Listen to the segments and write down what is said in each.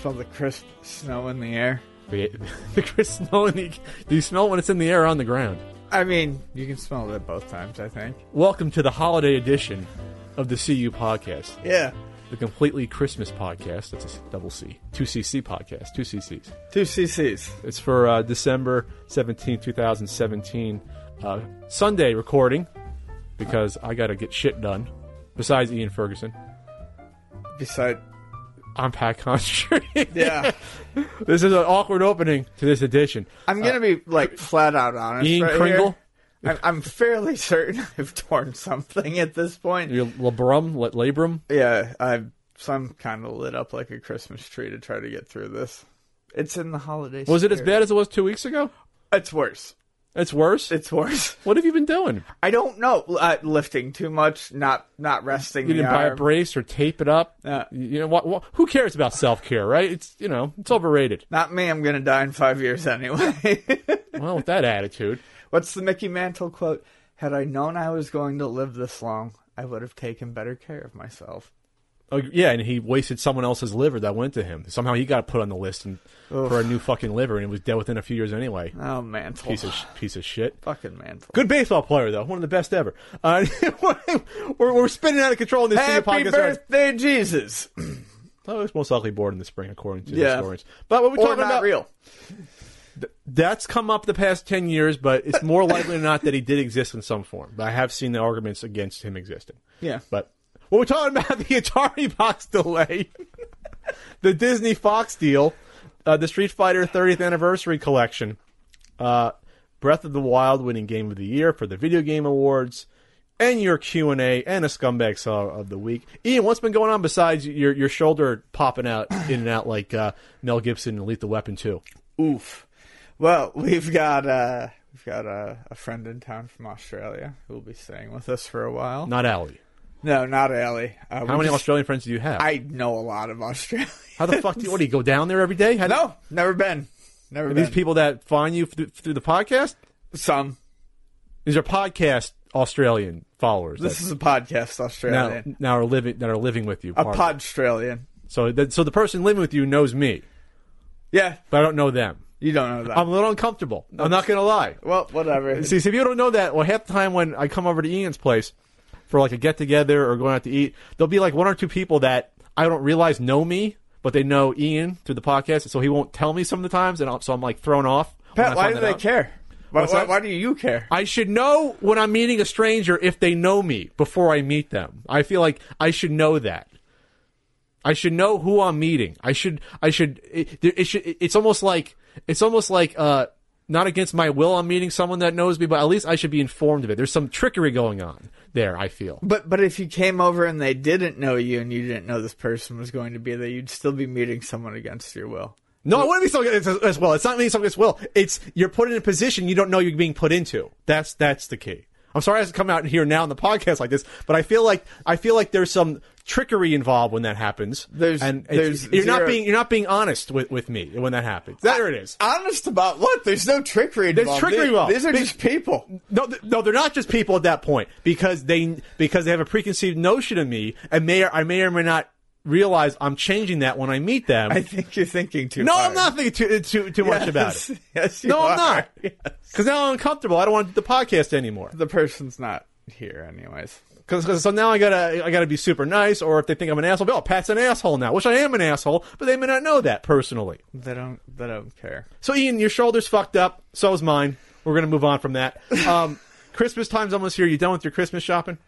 Smell the crisp snow in the air. The, crisp snow in the, do you smell it when it's in the air or on the ground? I mean, you can smell it at both times, I think. Welcome to the holiday edition of the CU podcast, Yeah. the completely Christmas podcast. That's a double C, two CC podcast, two CCs. Two CCs. It's for uh, December seventeenth, two 2017, uh, Sunday recording because I got to get shit done. Besides Ian Ferguson, Beside, I'm Pat Contri. yeah. this is an awkward opening to this edition. I'm going to be, like, flat out honest. Ian right Kringle, here. I'm, I'm fairly certain I've torn something at this point. your labrum, la- labrum. Yeah, I've some kind of lit up like a Christmas tree to try to get through this. It's in the holiday Was it as spirit. bad as it was two weeks ago? It's worse. It's worse. It's worse. what have you been doing? I don't know. Uh, lifting too much, not not resting. You didn't buy a brace or tape it up. Uh, you know what, what? Who cares about self care, right? It's you know it's overrated. Not me. I'm gonna die in five years anyway. well, with that attitude, What's the Mickey Mantle quote? Had I known I was going to live this long, I would have taken better care of myself. Oh, yeah, and he wasted someone else's liver that went to him. Somehow he got put on the list and for a new fucking liver, and he was dead within a few years anyway. Oh, Mantle. Piece of piece of shit. Fucking Mantle. Good baseball player though, one of the best ever. Uh, we're, we're spinning out of control in this Happy podcast. Happy birthday, Jesus. Oh, it's most likely born in the spring, according to the Yeah. historians. But what we're talking not about, real. that's come up the past 10 years, but it's more likely than not that he did exist in some form. But I have seen the arguments against him existing. Yeah. But when we're talking about the Atari box delay, the Disney Fox deal, uh, the Street Fighter 30th anniversary collection, uh, Breath of the Wild winning Game of the Year for the Video Game Awards, and your Q and A and a scumbag saw of the week. Ian, what's been going on besides your your shoulder popping out in and out like uh, Mel Gibson in Lethal Weapon 2? Oof. Well, we've got uh, we've got a, a friend in town from Australia who will be staying with us for a while. Not Allie. No, not Allie. Uh, How many just- Australian friends do you have? I know a lot of Australians. How the fuck do you, what do you go down there every day? How do- no, never been. Never been. these people that find you through, through the podcast? Some. These are podcast Australian followers. This is a podcast now, Australian. now are living that are living with you. a pod Australian. So that, so the person living with you knows me, Yeah, but I don't know them. you don't know that. I'm a little uncomfortable. I'm not gonna lie. well, whatever. See, so if you don't know that, well, half the time when I come over to Ian's place for like a get together or going out to eat, there'll be like one or two people that I don't realize know me, but they know Ian through the podcast, so he won't tell me some of the times, and I'll, so I'm like thrown off. Pat, why do they out. care? Why, why, why do you care? I should know when I'm meeting a stranger if they know me before I meet them. I feel like I should know that. I should know who I'm meeting. I should. I should. It, it should. It's almost like. It's almost like. uh not against my will, I'm meeting someone that knows me, but at least I should be informed of it. There's some trickery going on there. I feel. But but if you came over and they didn't know you and you didn't know this person was going to be there, you'd still be meeting someone against your will. No, it wouldn't be something as, as well. It's not meaning something as well. It's you're put in a position you don't know you're being put into. That's that's the key. I'm sorry I have to come out here now in the podcast like this, but I feel like I feel like there's some trickery involved when that happens. There's- and there's you're not being you're not being honest with, with me when that happens. There it is. Honest about what? There's no trickery involved. There's trickery involved. These are Be- just people. No, th- no, they're not just people at that point because they because they have a preconceived notion of me, and may or, I may or may not realize I'm changing that when I meet them. I think you're thinking too no, hard. I'm not thinking too too, too much about it. Yes, you No, I'm are. not. Yes. Because now I'm uncomfortable. I don't want to do the podcast anymore. The person's not. here, anyways. Because so now I gotta I gotta be super nice, or if they think I'm an asshole, oh Pat's an asshole now, which I am an asshole, but they may not know that personally. They don't. They don't care. So Ian, your shoulder's fucked up. So is mine. We're gonna move on from that. Um, Christmas time's almost here. You done with your Christmas shopping?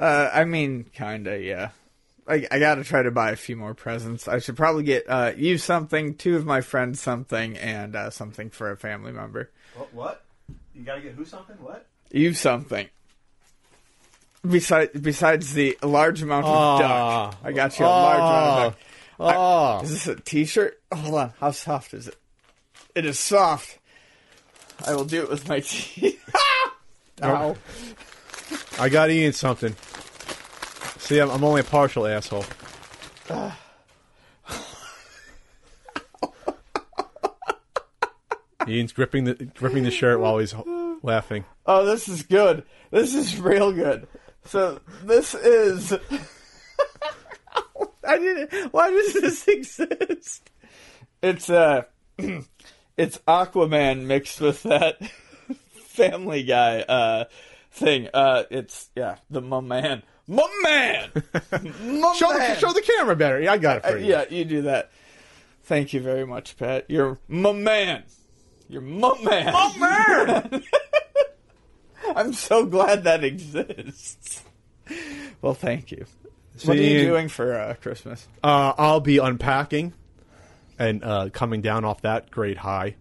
Uh, I mean, kinda, yeah. I, I got to try to buy a few more presents. I should probably get uh, you something, two of my friends something, and uh, something for a family member. What? what? You gotta get who something? What? You something. Besides, besides the large amount of Aw. duck, I got you a large amount of duck. Oh, Is this a T-shirt? Hold on. How soft is it? It is soft. I will do it with my teeth. Ow. I got Ian something. See, I'm, I'm only a partial asshole. Ian's gripping the gripping the shirt while he's laughing. Oh, this is good. This is real good. So this is. I didn't. Why does this exist? It's uh, it's Aquaman mixed with that Family Guy uh thing. Uh, it's yeah, the my man, my man, my Show the, show the camera better. Yeah, I got it Uh, for you. yeah, you do that. Thank you very much, Pat. You're my man. You're my man. My man. I'm so glad that exists. Well, thank you. So what are you Ian- doing for uh, Christmas? Uh, I'll be unpacking and uh, coming down off that great high You-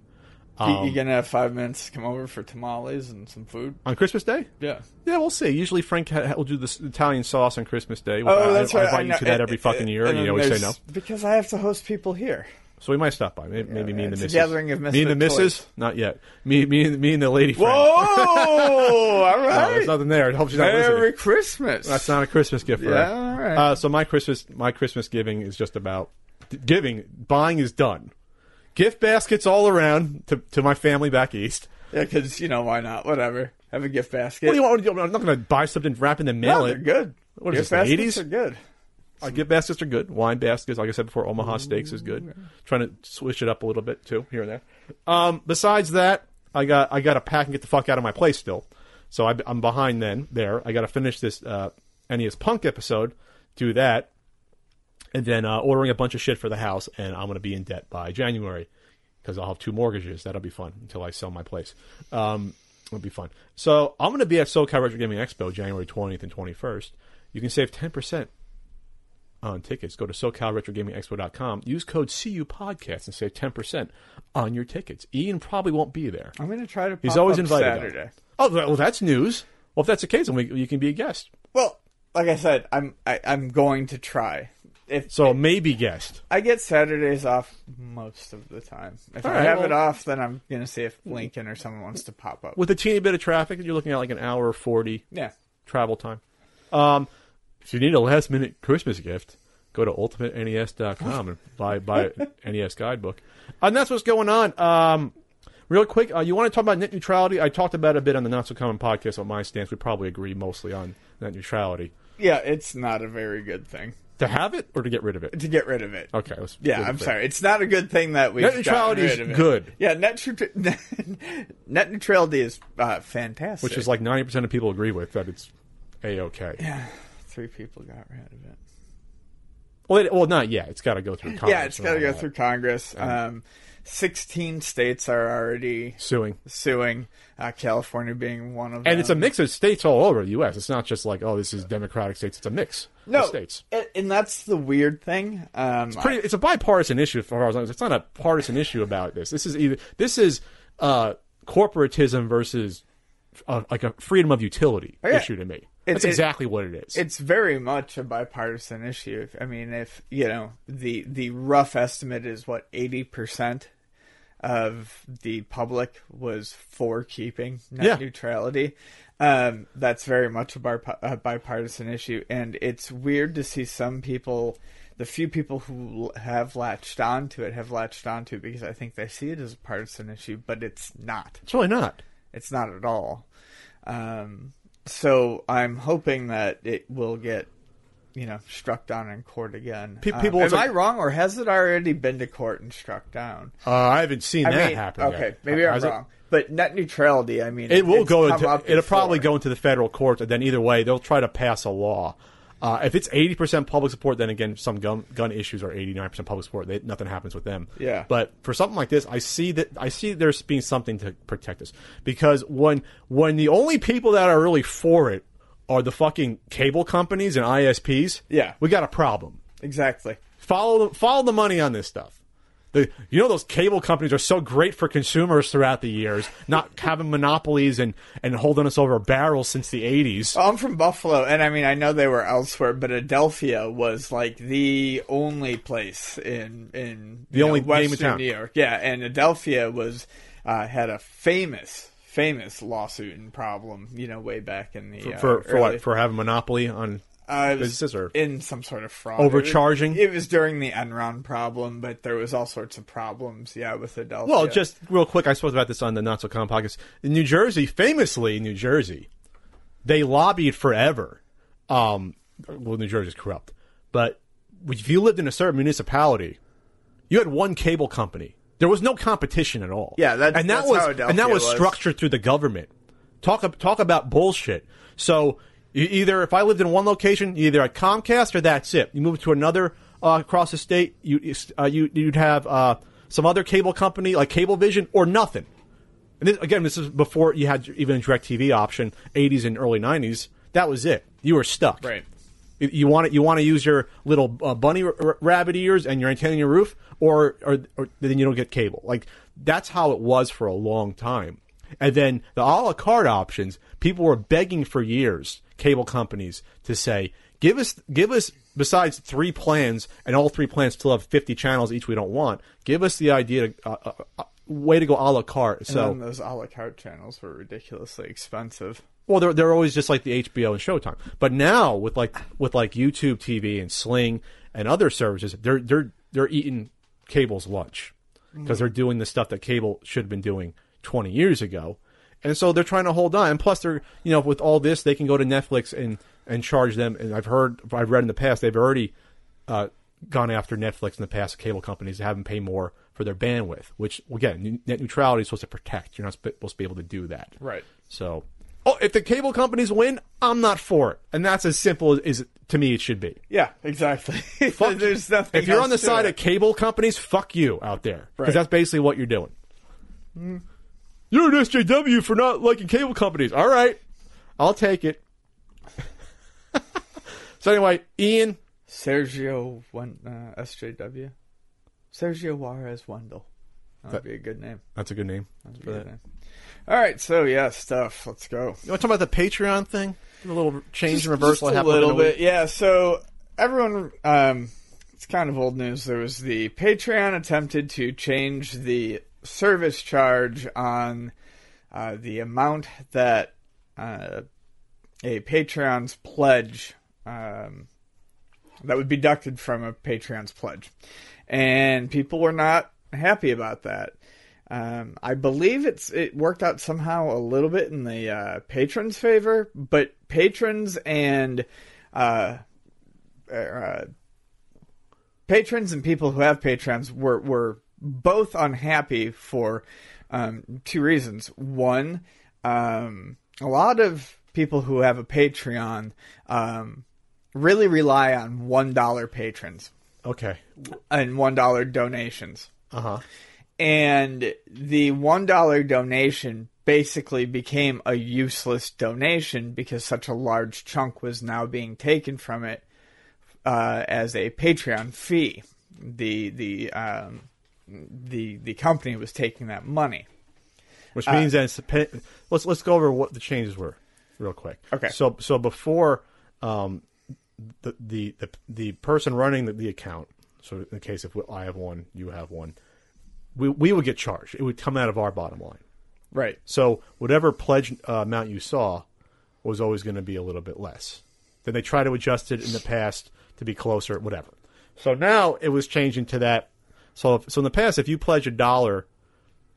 Um, you gonna have five minutes to come over for tamales and some food? on Christmas Day. Yeah. Yeah, we'll see. Usually Frank ha- will do the Italian sauce on Christmas Day. Oh, I, that's I, right. I invite I you to that every And- fucking year, and you always say no. Because I have to host people here. So we might stop by. Maybe, maybe me and the it's a missus. gathering of me and the missus? Not yet. Me, me, and, me and the lady friend. Whoa! All No, there's nothing there. I hope she's not Merry. Christmas. That's not a Christmas gift for Yeah, her. all right. Uh, so my Christmas, my Christmas giving is just about giving. Buying is done. Gift baskets all around to, to my family back east. yeah, because you know why not? Whatever. Have a gift basket. What do you want? I'm not going to buy something, wrap it, and mail No, it. they're good. What is gift this, the baskets 80s? are good. Uh, gift baskets are good. Wine baskets, like I said before, Omaha steaks is good. Trying to switch it up a little bit too, here and there. Um, besides that, I got I got to pack and get the fuck out of my place still. So I, I'm behind then there. I got to finish this uh, NES Punk episode, do that, and then uh, ordering a bunch of shit for the house. And I'm going to be in debt by January because I'll have two mortgages. That'll be fun until I sell my place. Um, it'll be fun. So I'm going to be at SoCal Retro Gaming Expo January 20th and 21st. You can save 10% on tickets. Go to SoCalRetroGamingExpo.com. Use code CU Podcast and save 10% on your tickets. Ian probably won't be there. I'm gonna try to. He's always invited. Saturday. Oh, well, that's news. Well, if that's the case, then we, you can be a guest. Well, like I said, I'm I, I'm going to try. If So maybe guest. I get Saturdays off most of the time. If All I right, have well- it off, then I'm gonna see if Lincoln or someone wants to pop up. With a teeny bit of traffic, you're looking at like an hour 40 Yeah. travel time. Um, if you need a last minute Christmas gift, go to ultimatenes.com and buy buy an NES guidebook. And that's what's going on. Um, real quick, uh, you want to talk about net neutrality? I talked about it a bit on the Not So Common podcast on my stance. We probably agree mostly on net neutrality. Yeah, it's not a very good thing To have it or to get rid of it? to get rid of it. Okay. Yeah, I'm sorry. It's not a good thing that we've Net neutrality is of it. good. Yeah, net, tru- net neutrality is uh, fantastic. Which is like 90% of people agree with that it's a okay. yeah, three people got rid of it. Well, it, well, not yet. It's got to go through Congress. yeah, it's got to go that. through Congress. Um, Sixteen states are already suing. suing. Uh, California being one of them. And it's a mix of states all over the U.S. It's not just like, oh, this is Democratic states. It's a mix no of states. and that's the weird thing. Um, Pretty, it's a bipartisan issue as far as I know. It's not a partisan issue about this. This is either this is uh, corporatism versus uh, like a freedom of utility Oh, yeah. issue to me. It- That's it- exactly what it is. it's very much a bipartisan issue. I mean, if you know the the rough estimate is what eighty percent of the public was for keeping net Yeah. neutrality. Um, that's very much a, bar- a bipartisan issue, and it's weird to see some people, the few people who have latched onto it, have latched onto it because I think they see it as a partisan issue, but it's not. it's really not. It's not at all. Um, so I'm hoping that it will get, you know, struck down in court again. Pe- Um, people am also- I wrong, or has it already been to court and struck down? Uh, I haven't seen I that mean, happen. okay, yet. maybe I'm Has it? wrong. But net neutrality, I mean, It will go into. It'll probably go into the federal courts, and then either way, they'll try to pass a law. Uh, if it's eighty percent public support, then again, some gun gun issues are eighty nine percent public support. They, nothing happens with them. Yeah. But for something like this, I see that I see there's being something to protect us because when when the only people that are really for it are the fucking cable companies and ISPs, Yeah. we got a problem. Exactly. Follow the, follow the money on this stuff. The, you know those cable companies are so great for consumers throughout the years, not having monopolies and, and holding us over barrels since the eighties. Well, I'm from Buffalo, and I mean, I know they were elsewhere, but Adelphia was like the only place in in The you only know, name in Western town. New York. Yeah, and Adelphia was uh, had a famous famous lawsuit and problem, you know, way back in the uh, for for what? For having monopoly on uh, businesses or in some sort of fraud Overcharging? It was, it was during the Enron problem, but there was all sorts of problems. Yeah, with Adelphia. Well, just real quick, I spoke about this on the Not So Common podcast. In New Jersey, famously New Jersey, they lobbied forever. Um, well, New Jersey's corrupt, but if you lived in a certain municipality, you had one cable company. There was no competition at all. Yeah, that- and that that's was how and that was was. structured through the government. Talk talk about bullshit. So either if I lived in one location, either had Comcast or that's it. You move to another uh, across the state, you uh, you you'd have uh, some other cable company like Cablevision or nothing. And this, again, this is before you had even a DirecTV option, 80s and early 90s. That was it. You were stuck. right. You- want it, you want to use your little uh, bunny r- rabbit ears and your antenna on your roof, or, or or then you don't get cable. Like that's how it was for a long time. And then the a la carte options, people were begging for years, cable companies to say, give us give us besides three plans, and all three plans still have fifty channels each. We don't want. Give us the idea to uh, uh, uh, way to go a la carte. So those a la carte channels were ridiculously expensive. Well, they're they're always just like the HBO and Showtime. But now with like with like YouTube TV and Sling and other services, they're they're they're eating cable's lunch because they're doing the stuff that cable should have been doing 20 years ago. And so they're trying to hold on. And plus they're, you know, with all this, they can go to Netflix and, and charge them. And I've heard, I've read in the past, they've already, uh, gone after Netflix in the past, cable companies to have them pay more for their bandwidth, which again, net neutrality is supposed to protect. You're not supposed to be able to do that. Right. So, oh, if the cable companies win, I'm not for it, and that's as simple as, as to me it should be. Yeah, exactly. Fuck- There's nothing. If you're else on the side it. of cable companies, fuck you out there, because Right. that's basically what you're doing. You're an SJW for not liking cable companies. All right, I'll take it. so anyway, Ian, Sergio Wen- uh, SJW, Sergio Juarez Wendell. That'd be a good name. that's a good name. That'd a good name. All right, so yeah, stuff. Let's go. You want to talk about the Patreon thing? A little change and Just reversal a little bit, week. yeah. So everyone, um, it's kind of old news. There was the Patreon attempted to change the service charge on uh, the amount that uh, a Patreon's pledge um, that would be deducted from a Patreon's pledge, and people were not happy about that. Um, I believe it's it worked out somehow a little bit in the uh, patrons' favor, but patrons and uh, uh, patrons and people who have patrons were were both unhappy for um, two reasons. One, um, a lot of people who have a Patreon um, really rely on one dollar patrons Okay. and one dollar donations Uh huh. And the one dollar donation basically became a useless donation because such a large chunk was now being taken from it uh, as a Patreon fee. The the um, the the company was taking that money. which means that it's, pa- let's let's go over what the changes were real quick. Okay. So so before um, the, the the the person running the, the account. So in the case if I have one, you have one, we we would get charged. It would come out of our bottom line. Right. So whatever pledge uh, amount you saw was always going to be a little bit less. Then they try to adjust it in the past to be closer, whatever. So now it was changing to that. So if, so in the past, if you pledge a dollar,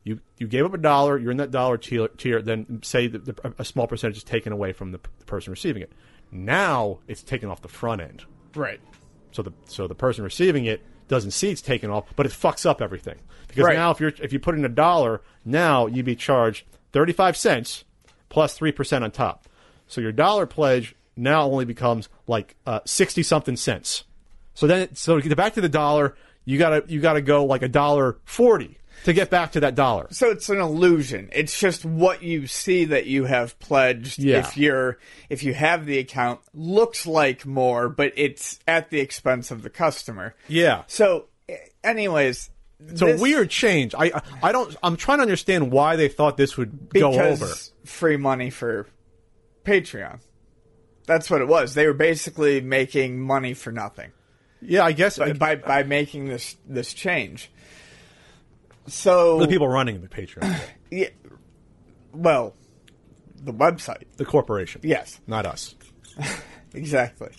you you gave up a dollar, you're in that dollar tier. tier then say that the, a small percentage is taken away from the, the person receiving it. Now it's taken off the front end. Right. So the so the person receiving it doesn't see it's taken off, but it fucks up everything because Right. now if you're if you put in a dollar, now you'd be charged thirty five cents plus three percent on top. So your dollar pledge now only becomes like uh, sixty something cents. So then, so to get back to the dollar, you gotta you gotta go like a dollar forty to get back to that dollar. So it's an illusion. It's just what you see that you have pledged. Yeah. If you're if you have the account, looks like more, but it's at the expense of the customer. Yeah, So, anyways, it's a weird change. I I- I don't. I'm trying to understand why they thought this would go over. free money for Patreon. That's what it was. They were basically making money for nothing Yeah, I guess by by, by making this this change. So the people running the Patreon, yeah, well, the website, the corporation, yes. not us. Exactly.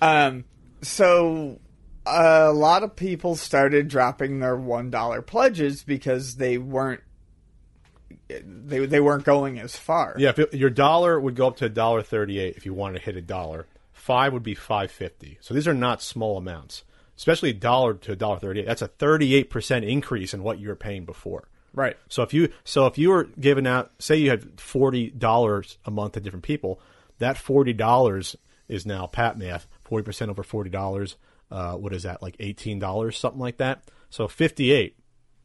Um, so a lot of people started dropping their one dollar pledges because they weren't they they weren't going as far. Yeah, if it, your dollar would go up to a dollar thirty-eight if you wanted to hit a dollar. Five would be five fifty. So these are not small amounts, especially a dollar to dollar thirty-eight. That's a thirty-eight percent increase in what you were paying before. Right. So if you so if you were giving out, say you had forty dollars a month to different people, that forty dollars is now pat math. Forty percent over forty dollars. Uh, what is that? Like eighteen dollars, something like that. So fifty-eight.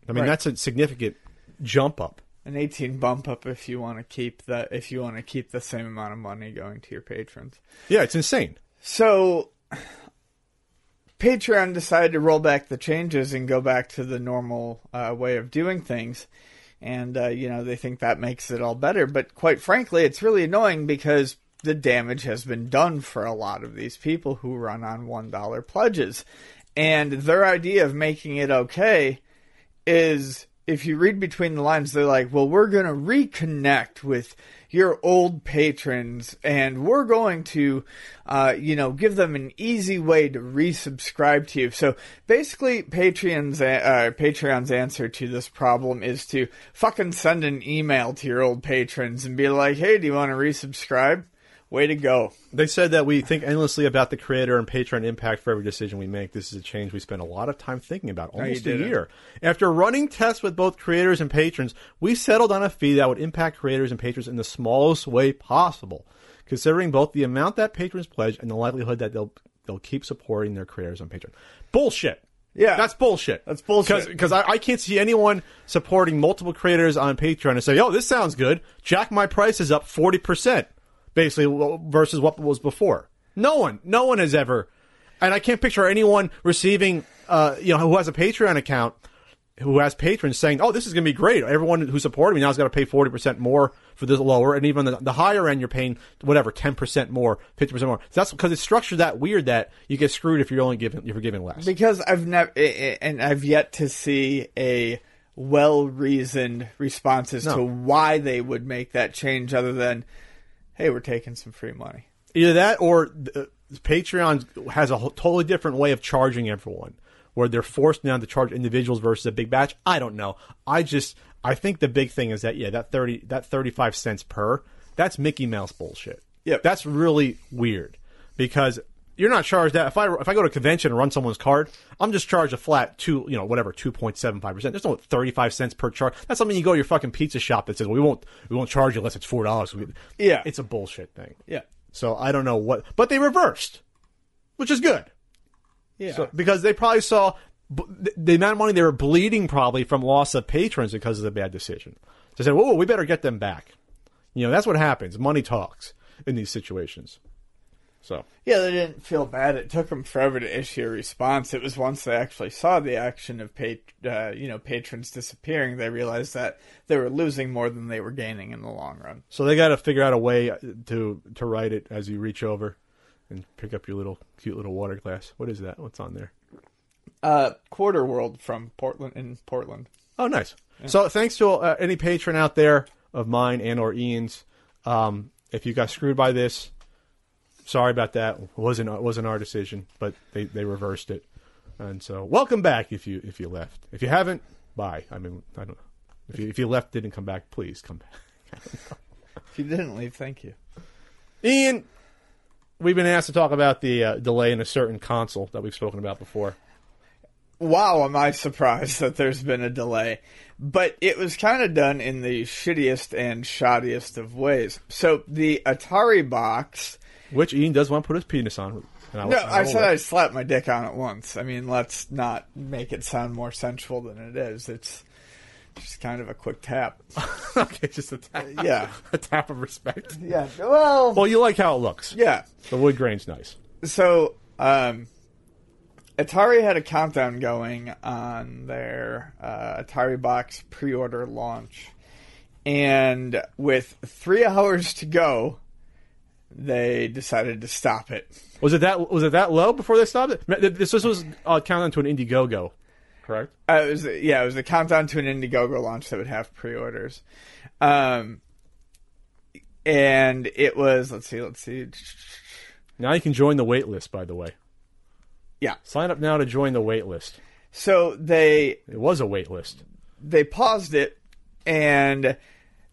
I mean, Right. that's a significant jump up. An 18 bump up if you want to keep that if you want to keep the same amount of money going to your patrons. Yeah, it's insane. So Patreon decided to roll back the changes and go back to the normal uh, way of doing things. And, uh, you know, they think that makes it all better. But quite frankly, it's really annoying because the damage has been done for a lot of these people who run on $1 pledges. And their idea of making it okay is if you read between the lines, they're like, well, we're going to reconnect with your old patrons and we're going to, uh, you know, give them an easy way to resubscribe to you. So basically, Patreon's, uh, Patreon's answer to this problem is to fucking send an email to your old patrons and be like, hey, do you want to resubscribe? Way to go. They said that we think endlessly about the creator and patron impact for every decision we make. This is a change we spend a lot of time thinking about, almost a year. After running tests with both creators and patrons, we settled on a fee that would impact creators and patrons in the smallest way possible, considering both the amount that patrons pledge and the likelihood that they'll they'll keep supporting their creators on Patreon. Bullshit. Yeah. that's bullshit. That's bullshit. Because I, I can't see anyone supporting multiple creators on Patreon and say, "Oh, this sounds good. Jack my prices up forty percent." Basically versus what was before. No one, no one has ever, and I can't picture anyone receiving, uh, you know, who has a Patreon account, who has patrons saying, "Oh, this is going to be great. Everyone who supported me now is going to pay forty percent more for this lower, and even the, the higher end, you're paying whatever ten percent more, fifty percent more." So that's because it's structured that weird that you get screwed if you're only giving if you're giving less. because I've never and I've yet to see a well reasoned response as No. to why they would make that change other than hey we're taking some free money Either that or uh, Patreon has a whole, totally different way of charging everyone, where they're forced now to charge individuals versus a big batch. I don't know. I just I think the big thing is that yeah, that thirty that thirty five cents per that's Mickey Mouse bullshit. Yep. that's really weird because you're not charged that if I if I go to a convention and run someone's card, I'm just charged a flat two you know whatever two point seven five percent. There's no thirty five cents per charge. That's something you go to your fucking pizza shop that says we won't we won't charge you unless it's four dollars. Yeah. it's a bullshit thing. yeah So I don't know what, but they reversed, which is good. yeah So, because they probably saw the- the amount of money they were bleeding probably from loss of patrons because of the bad decision. So they said, "Whoa, we better get them back." You know, that's what happens. Money talks in these situations. So yeah they didn't feel bad it took them forever to issue a response it was once they actually saw the action of pat- uh, you know patrons disappearing they realized that they were losing more than they were gaining in the long run So they got to figure out a way to to write it as you reach over and pick up your little cute little water glass. What is that? What's on there? uh quarter world from portland in portland Oh, nice. So thanks to uh, any patron out there of mine and or Ian's. Um, if you got screwed by this, sorry about that. It wasn't it wasn't our decision, but they, they reversed it. And so welcome back if you if you left. If you haven't, bye. I mean, I don't know. If you if you left didn't come back, please come back. if you didn't leave thank you Ian, we've been asked to talk about the uh, delay in a certain console that we've spoken about before. wow, am I surprised that there's been a delay. But it was kind of done in the shittiest and shoddiest of ways. So the Atari box. Which Ian does want to put his penis on. And No, and I said I slapped my dick on it once. I mean, let's not make it sound more sensual than it is. It's just kind of a quick tap. okay, just a tap. Yeah. a tap of respect. Yeah. Well, Well, you like how it looks. yeah. The wood grain's nice. So, um, Atari had a countdown going on their uh, Atari Box pre-order launch, and with three hours to go, they decided to stop it. Was it that was it that low before they stopped it? This, this was uh, countdown to an Indiegogo, correct? Uh, it was yeah, it was a countdown to an Indiegogo launch that would have pre-orders, um, and it was let's see, let's see, Now you can join the wait list. By the way, yeah. sign up now to join the wait list. So they It was a wait list. they paused it and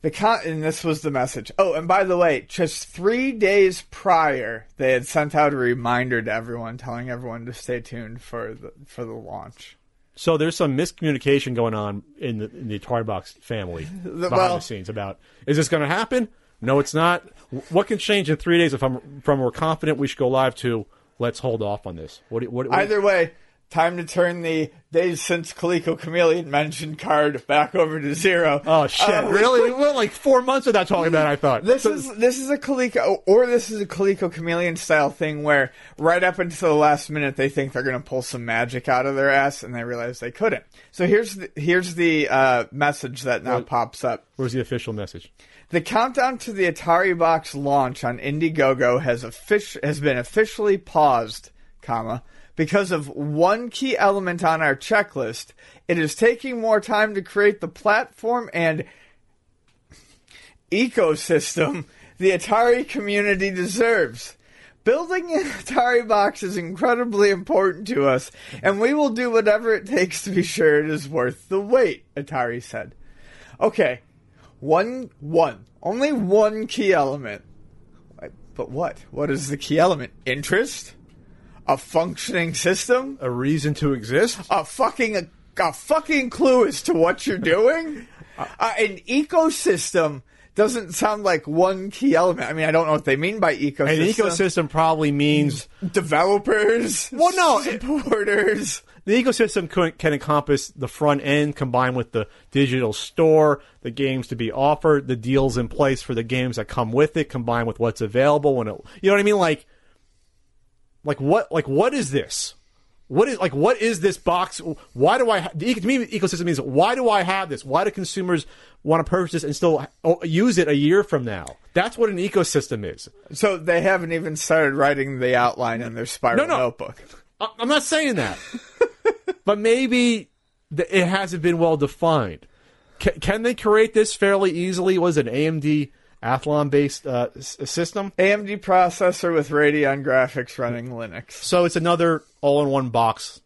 the con- and this was the message. Oh, and by the way, just three days prior, they had sent out a reminder to everyone, telling everyone to stay tuned for the for the launch. So there's some miscommunication going on in the, in the Atari Box family behind well- the scenes about is this going to happen? No, it's not. What can change in three days if I'm from we're confident we should go live to let's hold off on this? What? what, what Either way, time to turn the days since Coleco Chameleon mentioned card back over to zero. Oh shit! Uh, really? Well, like four months without talking about. it, I thought This So- is this is a Coleco or this is a Coleco Chameleon style thing where right up until the last minute they think they're going to pull some magic out of their ass and they realize they couldn't. So here's the, here's the uh, message that now pops up. Where's the official message? The countdown to the Atari Box launch on Indiegogo has offic- has been officially paused, comma, because of one key element on our checklist. It is taking more time to create the platform and ecosystem the Atari community deserves. Building an Atari box is incredibly important to us, and we will do whatever it takes to be sure it is worth the wait, Atari said. Okay, one, one, only one key element. But what? What is the key element? Interest? A functioning system? A reason to exist? a fucking a, a fucking clue as to what you're doing. Uh, an ecosystem doesn't sound like one key element. I mean, I don't know what they mean by ecosystem. An ecosystem probably means developers. Well, no, supporters. the ecosystem can, can encompass the front end combined with the digital store, the games to be offered, the deals in place for the games that come with it, combined with what's available. When it, you know what I mean? Like, like what? Like what is this? What is like what is this box? Why do I? Ha- the, to me, ecosystem means why do I have this? Why do consumers want to purchase this and still oh, use it a year from now? That's what an ecosystem is. So they haven't even started writing the outline in their spiral No, no. notebook. I- I'm not saying that, but maybe th- it hasn't been well defined. Ca can they create this fairly easily? Was it an AMD Athlon based uh, s- system? AMD processor with Radeon graphics running Linux. So it's another all in one box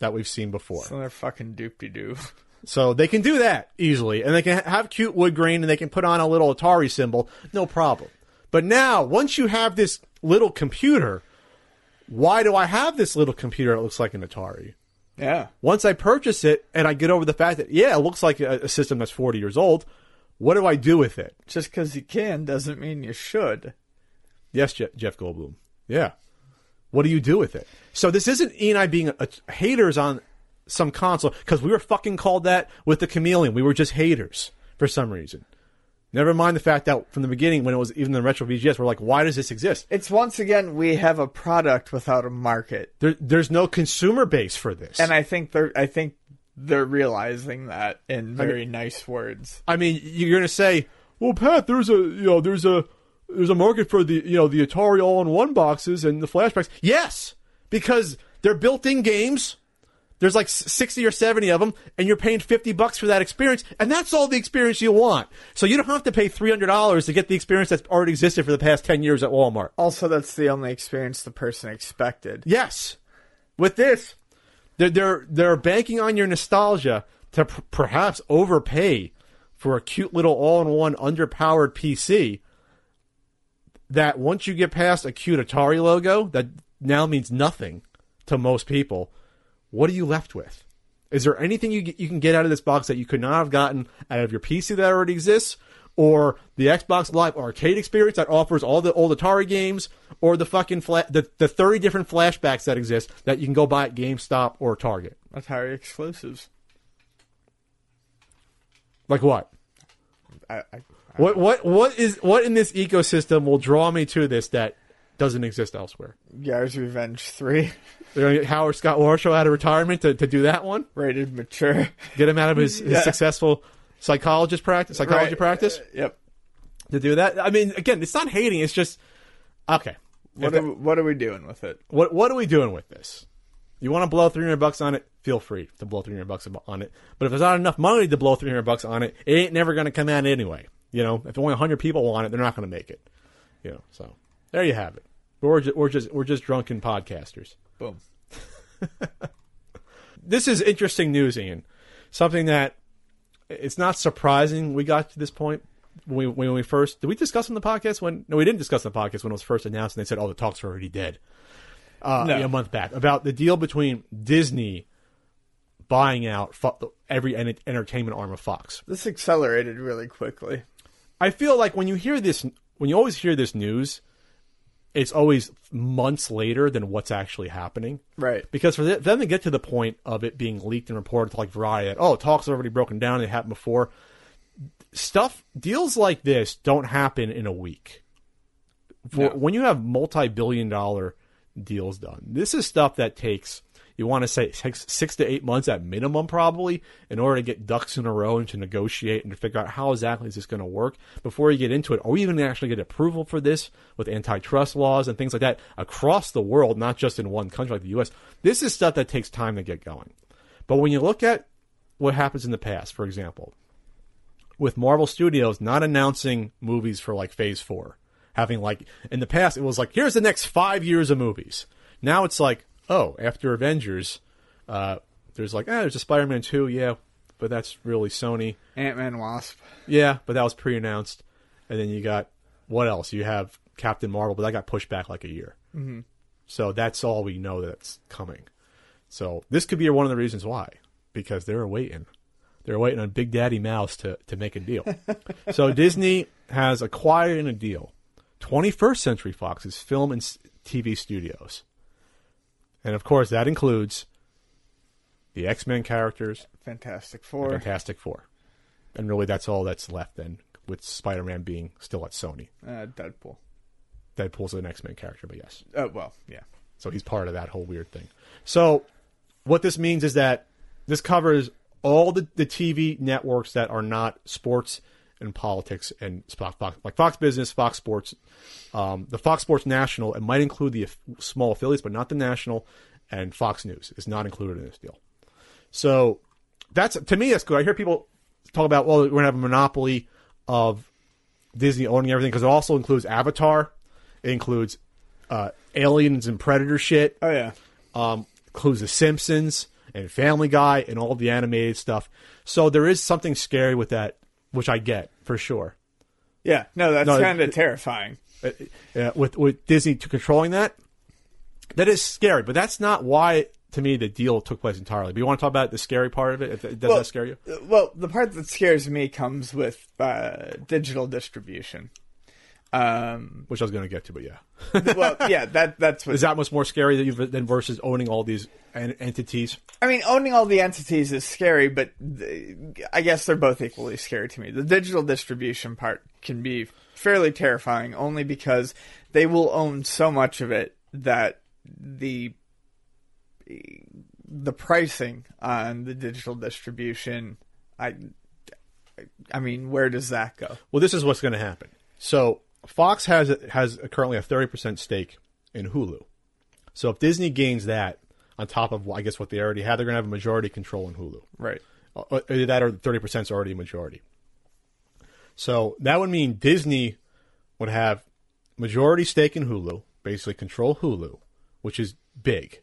that we've seen before. So they're fucking doopy doo. So they can do that easily, and they can ha- have cute wood grain, and they can put on a little Atari symbol, no problem. But now, once you have this little computer, why do I have this little computer that looks like an Atari? Yeah. Once I purchase it and I get over the fact that, yeah, it looks like a, a system that's 40 years old, what do I do with it? Just because you can doesn't mean you should. Yes, Je- Jeff Goldblum. Yeah. What do you do with it? So this isn't E and I being a, haters on some console because we were fucking called that with the Chameleon. We were just haters for some reason. Never mind the fact that from the beginning, when it was even the retro VGS, we're like, why does this exist? It's once again we have a product without a market, There, there's no consumer base for this. and I think they're I think they're realizing that in very nice words. I mean, you're going to say, "Well, Pat, there's a you know there's a there's a market for the you know the Atari all-in-one boxes and the flashbacks." Yes, because they're built-in games. There's like 60 or 70 of them, and you're paying 50 bucks for that experience, and that's all the experience you want. So you don't have to pay $300 to get the experience that's already existed for the past 10 years at Walmart. Also, that's the only experience the person expected. Yes. With this, they're they're, they're banking on your nostalgia to perhaps overpay for a cute little all-in-one underpowered PC. That once you get past a cute Atari logo, that now means nothing to most people. what are you left with? Is there anything you you can get out of this box that you could not have gotten out of your PC that already exists, or the Xbox Live Arcade experience that offers all the old Atari games, or the fucking fla- the the thirty different flashbacks that exist that you can go buy at GameStop or Target? Atari exclusives. Like what? I, I, What what what is what in this ecosystem will draw me to this that doesn't exist elsewhere? Yars Revenge 3, They're gonna get Howard Scott Warshaw out of retirement to, to do that one. rated mature. Get him out of his, his Yeah. successful psychologist practice, psychology Right. practice Yep. to do that. I mean, again, it's not hating. It's just okay. What are, what are we doing with it? What what are we doing with this? You want to blow three hundred bucks on it? Feel free to blow three hundred bucks on it. But if there's not enough money to blow three hundred bucks on it, it ain't never going to come out anyway. You know, if only hundred people want it, they're not going to make it. You know, so there you have it. We're just, we're just we're just drunken podcasters. Boom. This is interesting news, Ian. Something that it's not surprising we got to this point when we when we first did we discuss on the podcast when no we didn't discuss on the podcast when it was first announced and they said oh the talks are already dead uh, No. a month back about the deal between Disney buying out fo- every en- entertainment arm of Fox. This accelerated really quickly. I feel like when you hear this, when you always hear this news, it's always months later than what's actually happening. Right. Because for th- them to get to the point of it being leaked and reported to like Variety oh, talks are already broken down, it happened before. Stuff, deals like this don't happen in a week. For, No. When you have multi billion dollar deals done, this is stuff that takes, you want to say, six, six to eight months at minimum, probably, in order to get ducks in a row and to negotiate and to figure out how exactly is this going to work before you get into it. Are we even actually get approval for this with antitrust laws and things like that across the world, not just in one country like the U.S.? This is stuff that takes time to get going. But when you look at what happens in the past, for example, with Marvel Studios not announcing movies for like Phase Four, having like in the past it was like here's the next five years of movies. Now it's like oh after Avengers, uh, there's like ah there's a Spider-Man two yeah, but that's really Sony Ant Man Wasp. yeah, but that was pre-announced, and then you got what else? You have Captain Marvel, but that got pushed back like a year. Mm-hmm. So that's all we know that's coming. So this could be one of the reasons why, because they're waiting. They're waiting on Big Daddy Mouse to, to make a deal. so Disney has acquired in a deal 21st Century Fox's film and TV studios. And of course, that includes the X Men characters, Fantastic Four. Fantastic Four. And really, that's all that's left then, with Spider Man being still at Sony. Uh, Deadpool. Deadpool's an X Men character, but yes. Oh, well, yeah. So he's part of that whole weird thing. So what this means is that this covers all the, the TV networks that are not sports and politics and Fox, Fox, like Fox Business, Fox Sports, um, the Fox Sports National. It might include the small affiliates, but not the national. And Fox News is not included in this deal. So that's to me that's good. I hear people talk about well we're gonna have a monopoly of Disney owning everything because it also includes Avatar, it includes uh, aliens and predator shit, Oh, yeah. um, includes The Simpsons and Family Guy and all the animated stuff. So there is something scary with that, which I get for sure. Yeah. No, that's No, kind of terrifying. Uh, uh, with with Disney to controlling that, that is scary. But that's not why to me the deal took place entirely. But you want to talk about the scary part of it? If, does Well, that scare you? uh, Well, the part that scares me comes with uh, digital distribution. Um, Which I was going to get to, but yeah, well, yeah, that that's what is that much more scary that you've, than versus owning all these en- entities? I mean, owning all the entities is scary, but th- I guess they're both equally scary to me. The digital distribution part can be fairly terrifying, only because they will own so much of it that the the pricing on the digital distribution, I, I mean, where does that go? Well, this is what's going to happen. So Fox has has currently a thirty percent stake in Hulu. So if Disney gains that on top of I guess what they already had, they're going to have a majority control in Hulu. Right. Uh, that or thirty percent is already a majority. So that would mean Disney would have majority stake in Hulu, basically control Hulu, which is big.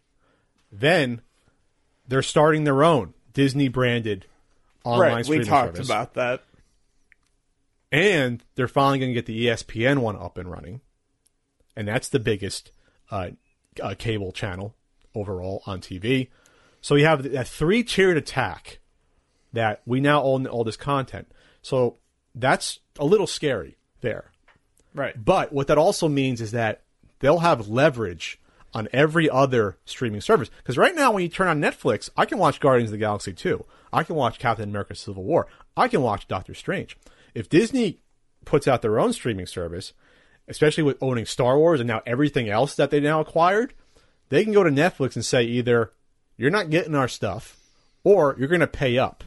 Then they're starting their own Disney branded online right. We talked service about that. And they're finally going to get the ESPN one up and running, and that's the biggest uh, uh, cable channel overall on TV. So you have that three tiered attack that we now own all this content. So that's a little scary there. Right. But what that also means is that they'll have leverage on every other streaming service. Because right now, when you turn on Netflix, I can watch Guardians of the Galaxy 2. I can watch Captain America Civil War. I can watch Doctor Strange. If Disney puts out their own streaming service, especially with owning Star Wars and now everything else that they now acquired, they can go to Netflix and say either you're not getting our stuff or you're going to pay up.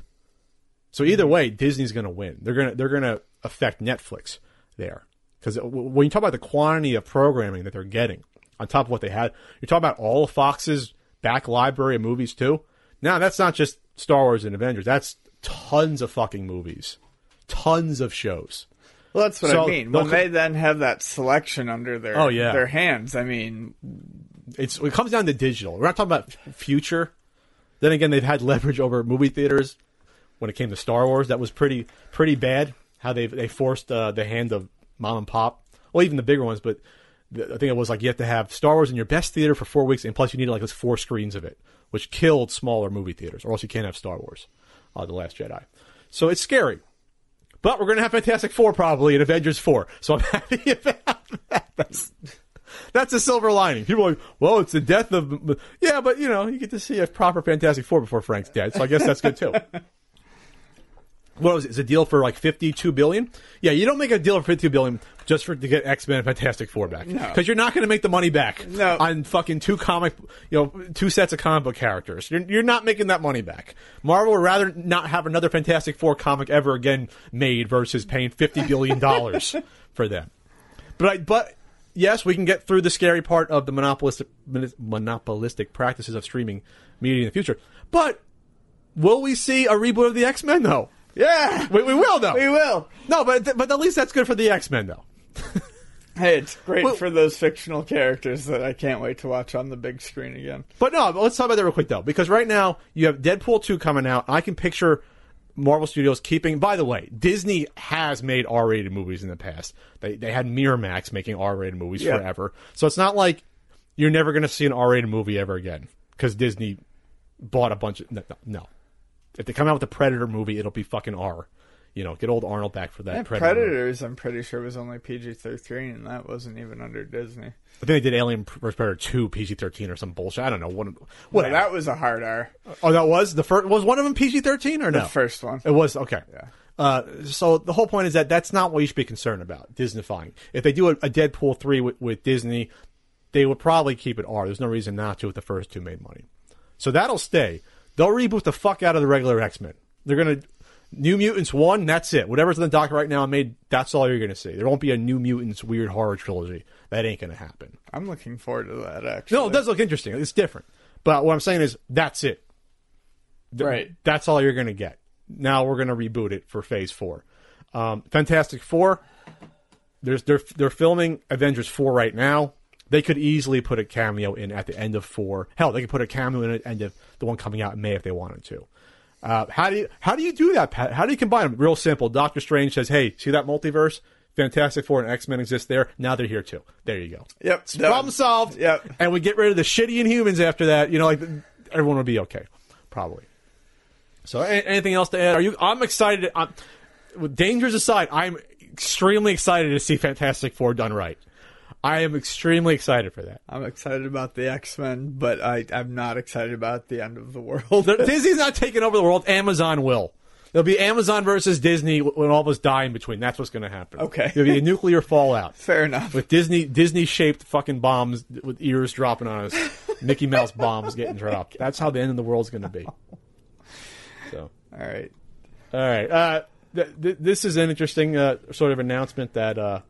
So either mm-hmm. way, Disney's going to win. They're going to they're going to affect Netflix there because when you talk about the quantity of programming that they're getting on top of what they had, you're talking about all of Fox's back library of movies too. Now that's not just Star Wars and Avengers. That's tons of fucking movies, tons of shows. Well, that's what So, I mean. When they then have that selection under their Oh, yeah. their hands, I mean, It's it comes down to digital. We're not talking about future. Then again, they've had leverage over movie theaters when it came to Star Wars. That was pretty pretty bad. How they they forced uh, the hand of mom and pop. Well, even the bigger ones, but the, I think it was like you have to have Star Wars in your best theater for four weeks, and plus you needed like those four screens of it, which killed smaller movie theaters, or else you can't have Star Wars, uh, the Last Jedi. So it's scary. But we're going to have Fantastic Four probably and Avengers 4. So I'm happy about that. That's, that's a silver lining. People are like, well, it's the death of. Yeah, but, you know, you get to see a proper Fantastic Four before Frank's dead. So I guess that's good too. What was it? It's a deal for like fifty-two billion. Yeah, you don't make a deal for fifty-two billion just for to get X Men and Fantastic Four back No. because you're not going to make the money back No. on fucking two comic, you know, two sets of comic book characters. You're, you're not making that money back. Marvel would rather not have another Fantastic Four comic ever again made versus paying fifty billion dollars for them. But I, but yes, we can get through the scary part of the monopolistic monopolistic practices of streaming media in the future. But will we see a reboot of the X Men though? Yeah, We, we will though. we will. No, but but at least that's good for the X Men though. Hey, it's great Well- for those fictional characters that I can't wait to watch on the big screen again. But no, but let's talk about that real quick though, because right now you have Deadpool two coming out. I can picture Marvel Studios keeping. By the way, Disney has made R rated movies in the past. They they had Miramax making R rated movies Yeah. forever. So it's not like you're never going to see an R rated movie ever again because Disney bought a bunch of no, no. If they come out with a Predator movie, it'll be fucking R. You know, get old Arnold back for that Predator. movie. Predators, I'm pretty sure was only PG thirteen, and that wasn't even under Disney. I think they did Alien vs Predator two PG thirteen or some bullshit. I don't know what. Well, What that was a hard R. Oh, that was the first. Was one of them PG thirteen or no? The first one. It was okay. Yeah. Uh, so the whole point is that that's not what you should be concerned about. Disneyfying. If they do a, a Deadpool three with, with Disney, they would probably keep it R. There's no reason not to if the first two made money. So that'll stay. They'll reboot the fuck out of the regular X Men. They're gonna New Mutants one. That's it. Whatever's in the dock right now made. That's all you're gonna see. There won't be a New Mutants weird horror trilogy. That ain't gonna happen. I'm looking forward to that. Actually, No, it does look interesting. It's different. But what I'm saying is that's it. Th- Right. That's all you're going to get. Now we're going to reboot it for Phase Four. Um, Fantastic Four. There's they're they're filming Avengers four right now. They could easily put a cameo in at the end of four. Hell, they could put a cameo in at the end of the one coming out in May if they wanted to. Uh, how do you how do you do that, Pat? How do you combine them? Real simple. Doctor Strange says, "Hey, see that multiverse? Fantastic Four and X Men exist there. Now they're here too. There you go. Yep. Problem solved. Yep. And we get rid of the shitty Inhumans after that. You know, like everyone would be okay, probably. So, anything else to add? Are you? I'm excited. I'm, with dangers aside, I'm extremely excited to see Fantastic Four done right. I am extremely excited for that. I'm excited about the X Men, but I, I'm not excited about the end of the world. Disney's not taking over the world. Amazon will. There'll be Amazon versus Disney when all of us die in between. That's what's going to happen. Okay. There'll be a nuclear fallout. Fair enough. with Disney Disney shaped fucking bombs with ears dropping on us, Mickey Mouse bombs getting dropped. That's how the end of the world's going to be. So, All right. all right. Uh, th- th- this is an interesting uh, sort of announcement that uh,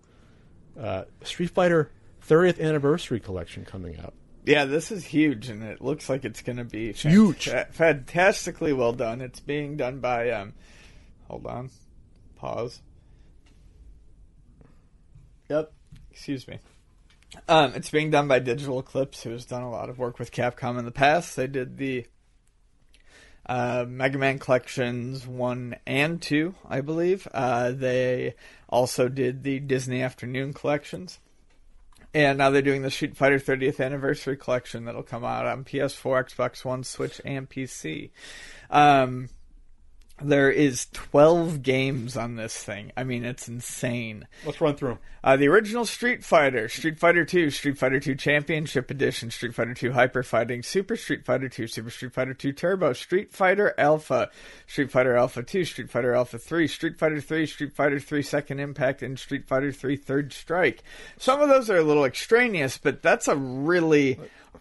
uh, Street Fighter 30th anniversary collection coming out. Yeah, this is huge, and it looks like it's going to be huge. fanta- fantastically well done. It's being done by um, hold on, pause. Yep, excuse me. Um, it's being done by Digital Eclipse, who has done a lot of work with Capcom in the past. They did the uh, Mega Man collections one and two, I believe. Uh, they also did the Disney Afternoon collections. And now they're doing the Street Fighter 30th Anniversary Collection that'll come out on PS4, Xbox One, Switch, and PC. Um, there is 12 games on this thing. I mean, it's insane. Let's run through 'em. Uh, the original Street Fighter, Street Fighter 2, Street Fighter 2 Championship Edition, Street Fighter 2 Hyper Fighting, Super Street Fighter 2, Super Street Fighter 2 Turbo, Street Fighter Alpha, Street Fighter Alpha 2, Street Fighter Alpha 3, Street Fighter 3, Street Fighter 3 Second Impact, and Street Fighter 3 Third Strike. Some of those are a little extraneous, but that's a really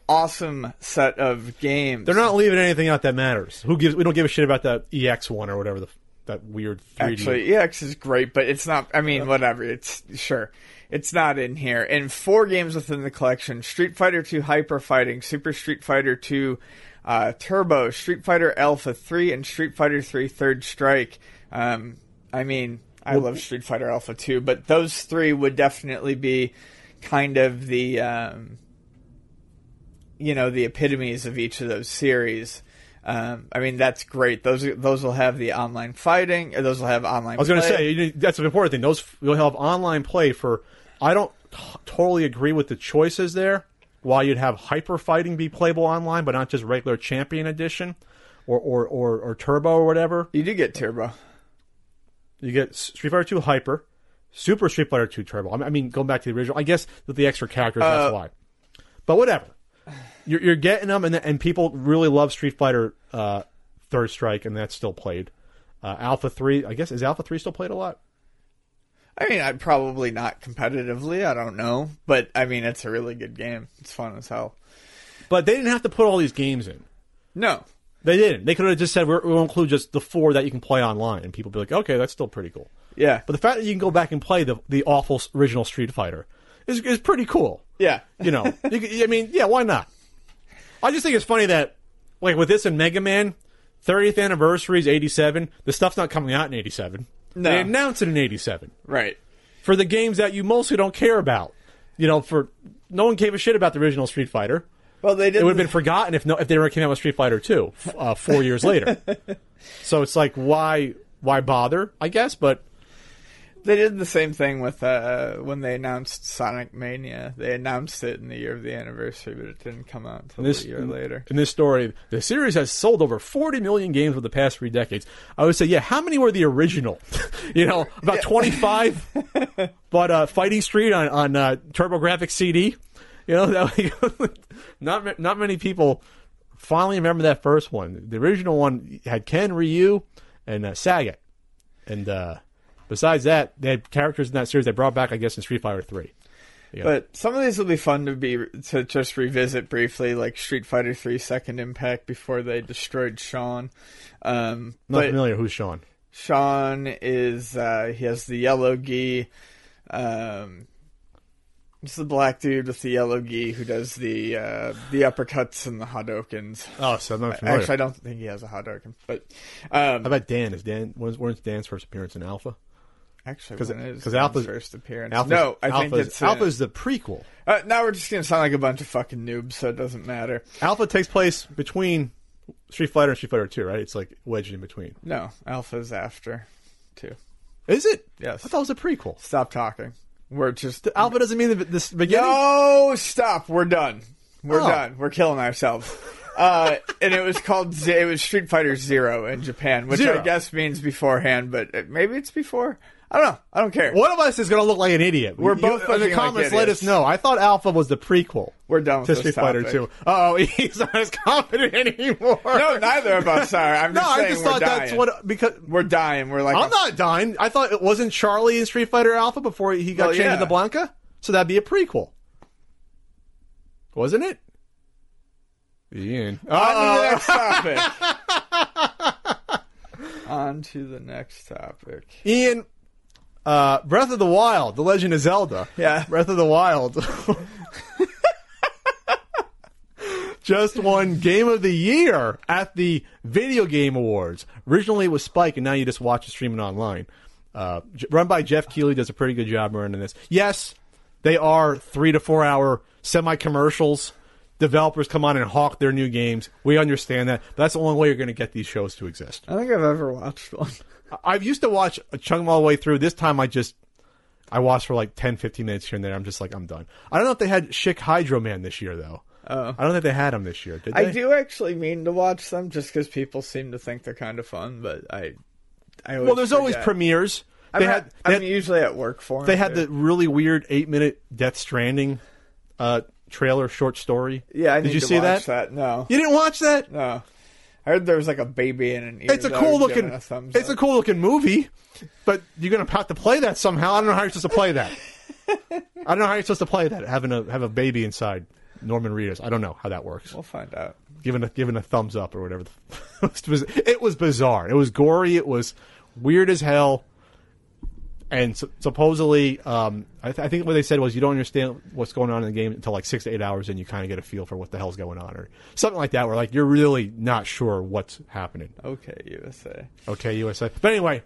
awesome set of games. They're not leaving anything out that matters. Who gives? We don't give a shit about that EX one or whatever the that weird 3D. Actually, EX is great, but it's not. I mean, whatever. It's sure. It's not in here. And four games within the collection: Street Fighter 2 Hyper Fighting, Super Street Fighter 2 uh, Turbo, Street Fighter Alpha 3, and Street Fighter 3 Third Strike. Um, I mean, I love Street Fighter Alpha 2, but those three would definitely be kind of the, um, you know, the epitomes of each of those series. Um, I mean, that's great. Those those will have the online fighting. Or those will have online. I was going to say that's an important thing. Those you'll have online play for. I don't t- totally agree with the choices there. Why you'd have hyper fighting be playable online, but not just regular champion edition, or or or, or turbo or whatever. you do get Turbo. You get Street Fighter Two Hyper, Super Street Fighter Two Turbo. I mean- going back to the original, I guess with the extra characters, that's Uh, why. But whatever, you're, you're getting them, and and people really love Street Fighter uh, Third Strike, and that's still played. Uh, Alpha Three, I guess, is Alpha Three still played a lot? I mean, I'd probably not competitively. I don't know, but I mean, it's a really good game. It's fun as hell. But they didn't have to put all these games in. No, They didn't. They could have just said we're, we'll include just the four that you can play online, and people be like, okay, that's still pretty cool. yeah, But the fact that you can go back and play the the awful original Street Fighter is is pretty cool. yeah, You know, you, I mean, yeah, why not? I just think it's funny that, like, with this and Mega Man, 30th anniversary is 87. The stuff's not coming out in 87. No. They announced it in 87 right. for the games that you mostly don't care about. You know, for no one gave a shit about the original Street Fighter. Well, they did. It would have been forgotten if no if they ever came out with Street Fighter 2 uh, four years later. so it's like why why bother? I guess, but They did the same thing with uh, when they announced Sonic Mania. They announced it in the year of the anniversary, but it didn't come out until this a year later. in this story, the series has sold over 40 million games over the past three decades. I would say, yeah, how many were the original? you know, about 25. but uh, Fighting Street on on uh, TurboGrafx CD, you know, that, not not many people finally remember that first one. The original one had Ken, Ryu, and uh, Sagat, and uh, besides that, they had characters in that series they brought back, I guess, in Street Fighter Three. But some of these will be fun to be to just revisit briefly, like Street Fighter Three Second Impact before they destroyed Sean. Um, Not familiar. Who's Sean? Sean is uh, he has the yellow gi. Um, it's the black dude with the yellow gi who does the uh, the uppercuts and the hadoukens. Oh, so I'm not familiar. Actually, I don't think he has a hadouken, but um, How about Dan? Is Dan when's, when's Dan's first appearance in Alpha? Actually, 'cause- when is 'cause Dan's Alpha's- first appearance? Alpha's, no, I think Alpha's, it's uh, Alpha's the prequel. Uh, now we're just gonna sound like a bunch of fucking noobs, so it doesn't matter. Alpha takes place between Street Fighter and Street Fighter Two, right? It's like wedged in between. No, Alpha's after too. Is it? Yes. I thought it was a prequel. Stop talking. We're just Alpha doesn't mean the, the beginning. No, stop. We're done. We're Oh. done. We're killing ourselves. Uh, and it was called it was Street Fighter Zero in Japan, which Zero. I guess means beforehand, but maybe it's before. I don't know. I don't care. One of us is going to look like an idiot. We're You- both in the looking like comments. let us know. I thought Alpha was the prequel We're done with to Street Fighter. Two. Oh, he's not as confident anymore. No, neither of us are. I'm no, just I saying just we're thought dying. that's what because we're dying. We're like I'm not dying. I thought it wasn't Charlie in Street Fighter Alpha before he got Well, changed yeah. into Blanka, so that'd be a prequel, wasn't it? Ian. On to the next topic. On to the next topic. Ian, uh, Breath of the Wild, The Legend of Zelda. Yeah. Breath of the Wild. Just won Game of the Year at the Video Game Awards. Originally it was Spike, and now you just watch it streaming online. Uh, run by Geoff Keighley does a pretty good job running this. Yes, they are three to four hour semi commercials. Developers come on and hawk their new games. We understand that. That's the only way you're going to get these shows to exist. I think I've ever watched one. I've used to watch a chunk them all the way through. This time I just I watched for like 10, 15 minutes here and there. I'm just like, I'm done. I don't know if they had Schick Hydro Man this year though. Oh. I don't think they had him this year. Did I do actually mean to watch them just because people seem to think they're kind of fun, but I, I Well, there's always forget. premieres. I'm, They not- had, they I'm had, usually at work for 'em, they had too. the really weird eight minute Death Stranding uh, trailer short story. Yeah, I Did need you to see watch that? that? No, You didn't watch that? no. I heard there was like a baby in an ear. It's a cool looking. A It's a cool looking movie, but you're gonna have to play that somehow. I don't know how you're supposed to play that. I don't know how you're supposed to play that. Having a have a baby inside Norman Reedus. I don't know how that works. We'll find out. Giving a giving a thumbs up or whatever. it was it was bizarre. It was gory. It was weird as hell. And su- supposedly, um, I, th- I think what they said was you don't understand what's going on in the game until like six to eight hours, and you kind of get a feel for what the hell's going on, or something like that. Where like you're really not sure what's happening. Okay, USA. Okay, USA. But anyway,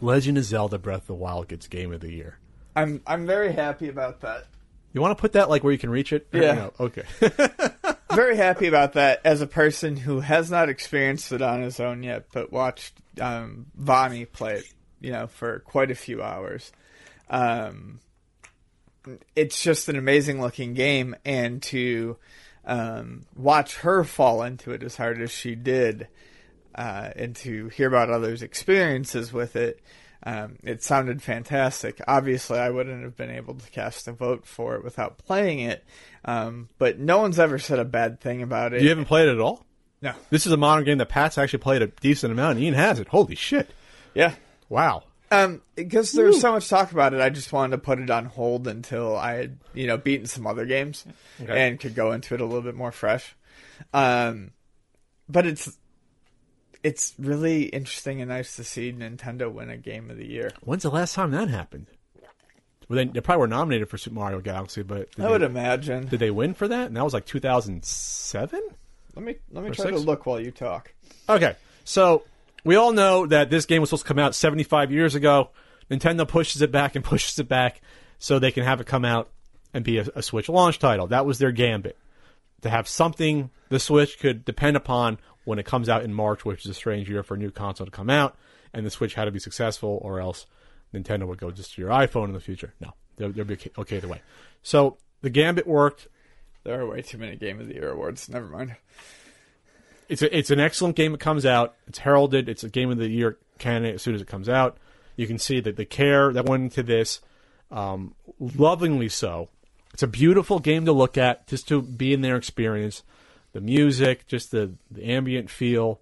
Legend of Zelda: Breath of the Wild gets Game of the Year. I'm I'm very happy about that. You want to put that like where you can reach it? Yeah. No, Okay. very happy about that as a person who has not experienced it on his own yet, but watched um, Vani play it, you know, for quite a few hours. Um, it's just an amazing looking game, and to um, watch her fall into it as hard as she did, uh, and to hear about others' experiences with it. Um, it sounded fantastic. Obviously, I wouldn't have been able to cast a vote for it without playing it, um, but no one's ever said a bad thing about it. you haven't played it at all. No. This is a modern game that Pat's actually played a decent amount. and Ian has it. Holy shit! Yeah. Wow. Um, because there was so much talk about it, I just wanted to put it on hold until I had, you know, beaten some other games Okay. and could go into it a little bit more fresh. Um, but it's it's really interesting and nice to see Nintendo win a game of the year. When's the last time that happened? Well, they, they probably were nominated for Super Mario Galaxy, but I would they, imagine. did they win for that? And that was like 2007. Let me let me Or try to look while you talk. Okay, so we all know that this game was supposed to come out 75 years ago. Nintendo pushes it back and pushes it back so they can have it come out and be a, a Switch launch title. That was their gambit. To have something the Switch could depend upon when it comes out in March, which is a strange year for a new console to come out, and the Switch had to be successful, or else Nintendo would go just to your iPhone in the future. No, they'll, they'll be okay- okay either way. So the gambit worked. There are way too many Game of the Year awards. Never mind. It's a, it's an excellent game. It comes out. It's heralded. It's a game of the year candidate as soon as it comes out. You can see that the care that went into this, um, lovingly so. It's a beautiful game to look at, just to be in their experience. The music, just the, the ambient feel.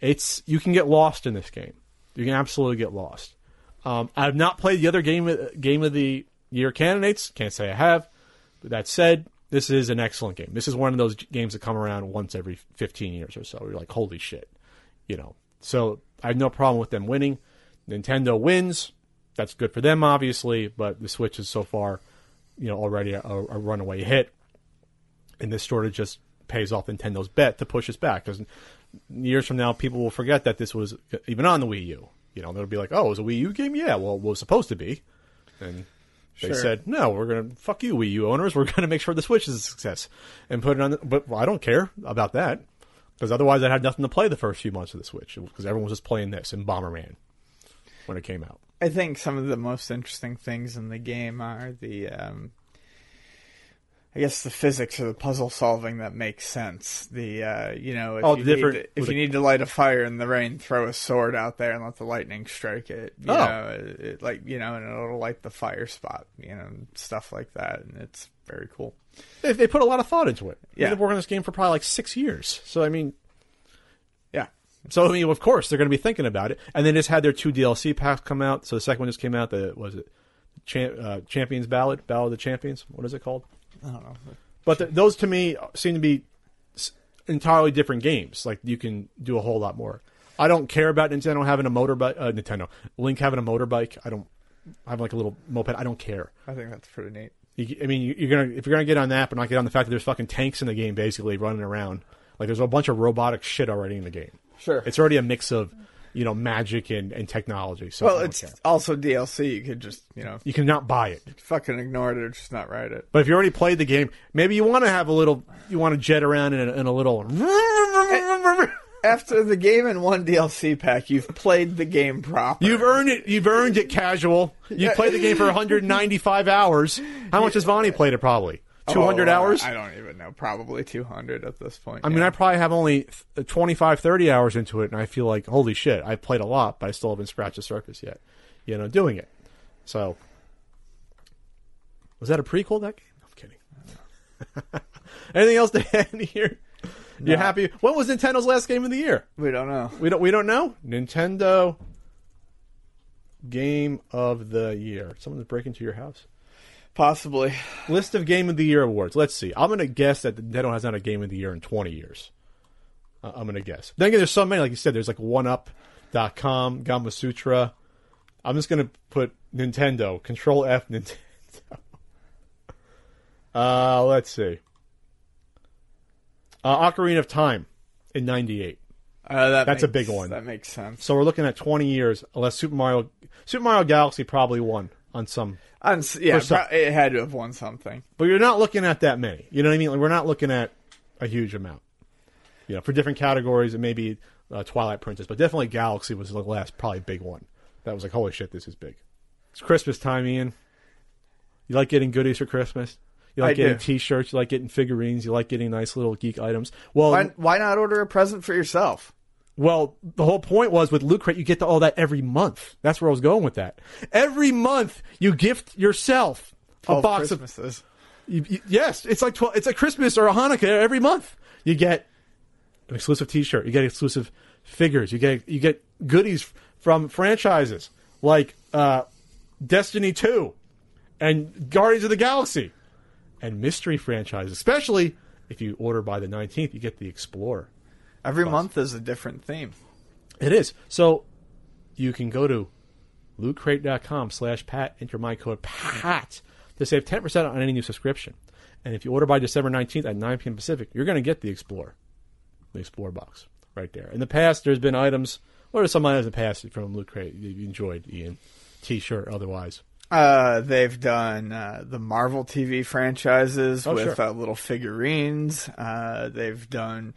It's you can get lost in this game. You can absolutely get lost. Um, I've not played the other game game of the year candidates. Can't say I have. But that said, this is an excellent game. This is one of those games that come around once every 15 years or so. You're like, holy shit, you know. So I have no problem with them winning. Nintendo wins. That's good for them, obviously. But the Switch is so far, you know, already a, a runaway hit, and this sort of just pays off Nintendo's bet to push us back because years from now, people will forget that this was uh, even on the Wii U. You know, they'll be like, "Oh, it was a Wii U game? Yeah, well, it was supposed to be." And they Sure. said, "No, we're gonna fuck you, Wii U owners. We're gonna make sure the Switch is a success and put it on." The, but I don't care about that because otherwise, I'd have nothing to play the first few months of the Switch because everyone was just playing this and Bomberman when it came out. I think some of the most interesting things in the game are the, um, I guess the physics or the puzzle solving that makes sense. The, uh, you know, if Oh, you different- need to, if you need to light a fire in the rain, throw a sword out there and let the lightning strike it. You Oh. know, it, it, like you know, and it'll light the fire spot. You know, stuff like that, and it's very cool. They, they put a lot of thought into it. Yeah. they've been working on this game for probably like six years. So I mean, Yeah, So I mean, of course, they're going to be thinking about it. And they just had their two DLC packs come out. So the second one just came out. The was it, Champ, uh, Champions Ballad, Ballad of the Champions. What is it called? I don't know. But th those to me seem to be entirely different games. Like you can do a whole lot more. I don't care about Nintendo having a motorbike. Uh, Nintendo Link having a motorbike. I don't have like a little moped. I don't care. I think that's pretty neat. You, I mean, you- you're gonna if you're gonna get on that, but not get on the fact that there's fucking tanks in the game, basically running around. Like there's a bunch of robotic shit already in the game. Sure. It's already a mix of, you know, magic and, and technology. So well, it's care. also DLC. You could just you know you cannot buy it. fucking ignore it or just not write it. But if you already played the game, maybe you want to have a little, you want to jet around in a, in a little. after the game and one DLC pack, you've played the game proper. You've earned it. You've earned it. Casual. You played the game for 195 hours. How much has Vonnie played it? Probably 200 Oh, hours. I don't even know. Probably 200 at this point. I mean, I probably have only th- 25, 30 hours into it, and I feel like, holy shit, I've played a lot, but I still haven't scratched the surface yet. You know, doing it. So, was that a prequel? That game? I'm kidding. Anything else to add here? You happy? What was Nintendo's last game of the year? we don't know. We don't. We don't know. Nintendo game of the year. Someone's breaking into your house. Possibly. List of Game of the Year awards. Let's see. I'm going to guess that Nintendo has not a Game of the Year in 20 years. Uh, I'm going to guess. Then again, there's so many. Like you said, there's like 1UP.com, Gama Sutra. I'm just going to put Nintendo. Control F Nintendo. Uh, let's see. Uh, Ocarina of Time in '98. Uh, that That's a big one. That makes sense. So we're looking at 20 years, unless Super Mario, Super Mario Galaxy probably won on some And s- yeah, some- it had to have won something. But you're not looking at that many. You know what I mean? Like, we're not looking at a huge amount. You know, for different categories, it may be uh, Twilight Princess, but definitely Galaxy was the last probably big one. That was like, holy shit, this is big. It's Christmas time, Ian. You like getting goodies for Christmas? You like I getting do. T-shirts? You like getting figurines? You like getting nice little geek items? Well, Why, why not order a present for yourself? Well, the whole point was with Loot Crate, you get to all that every month. That's where I was going with that. Every month, you gift yourself a Twelve box of Christmases. You, you- yes, it's like 12, it's a Christmas or a Hanukkah every month. You get an exclusive T-shirt. You get exclusive figures. You get you get goodies from franchises like uh, Destiny Two and Guardians of the Galaxy and mystery franchises. Especially if you order by the nineteenth, you get the Explorer. Every month is a different theme. It is. So you can go to lootcrate.com slash pat, enter my code PAT to save 10% on any new subscription. And if you order by December 19th at 9 p.m. Pacific, you're going to get the Explorer, the Explorer box right there. In the past, there's been items, what are some items in the past from Loot Crate you enjoyed, Ian? T-shirt, otherwise. Uh, they've done uh, the Marvel TV franchises Oh, with sure. uh, little figurines. Uh, they've done,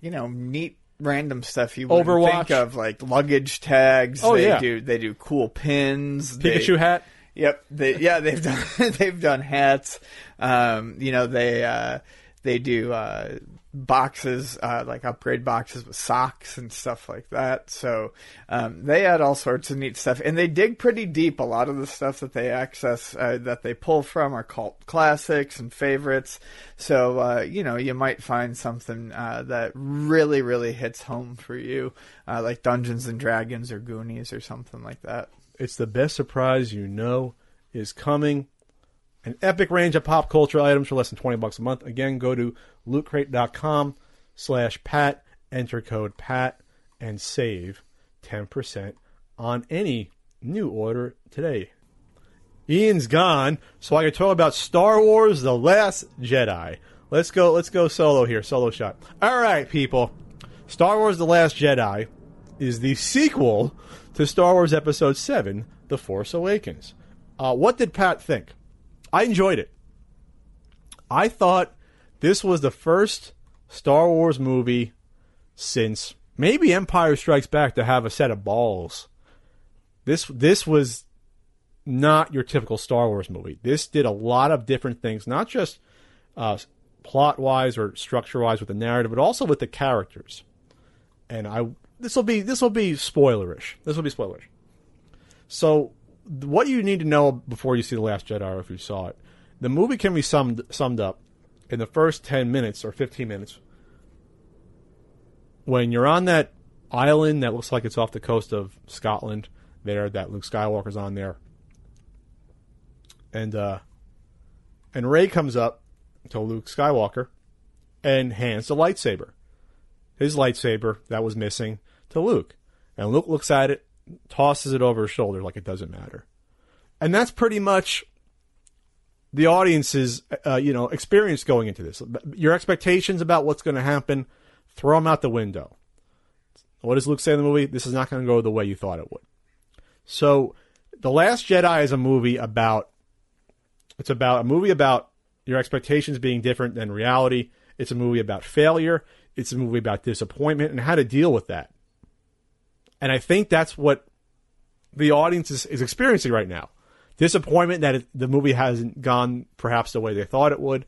you know, neat random stuff you Overwatch. think of, like luggage tags. Oh, they yeah. do they do cool pins. Pikachu they, hat. Yep. They, yeah, they've done they've done hats. Um, you know, they uh, they do uh, boxes uh, like upgrade boxes with socks and stuff like that. So um, they add all sorts of neat stuff, and they dig pretty deep. A lot of the stuff that they access uh, that they pull from are cult classics and favorites. So uh, you know, you might find something uh, that really really hits home for you, uh, like Dungeons and Dragons or Goonies or something like that. It's the best surprise you know is coming. An epic range of pop culture items for less than 20 bucks a month. Again, go to lootcrate.com slash pat, enter code PAT, and save 10% on any new order today. Ian's gone, so I can talk about Star Wars The Last Jedi. Let's go let's go solo here, solo shot. Alright, people. Star Wars The Last Jedi is the sequel to Star Wars Episode 7, The Force Awakens. Uh, what did Pat think? I enjoyed it. I thought this was the first Star Wars movie since maybe Empire Strikes Back to have a set of balls. This this was not your typical Star Wars movie. This did a lot of different things, not just uh, plot wise or structure wise with the narrative, but also with the characters. And I this will be this will be spoilerish. This will be spoilerish. So, what you need to know before you see the Last Jedi, or if you saw it, the movie can be summed summed up in the first ten minutes or fifteen minutes. When you're on that island that looks like it's off the coast of Scotland, there that Luke Skywalker's on there, and uh, and Rey comes up to Luke Skywalker and hands the lightsaber, his lightsaber that was missing, to Luke, and Luke looks at it, tosses it over his shoulder like it doesn't matter, and that's pretty much the audience's uh, you know experience going into this. Your expectations about what's going to happen, throw them out the window. What does Luke say in the movie? This is not going to go the way you thought it would. So, The Last Jedi is a movie about it's about a movie about your expectations being different than reality. It's a movie about failure. It's a movie about disappointment and how to deal with that. And I think that's what the audience is, is experiencing right now. Disappointment that it, the movie hasn't gone perhaps the way they thought it would,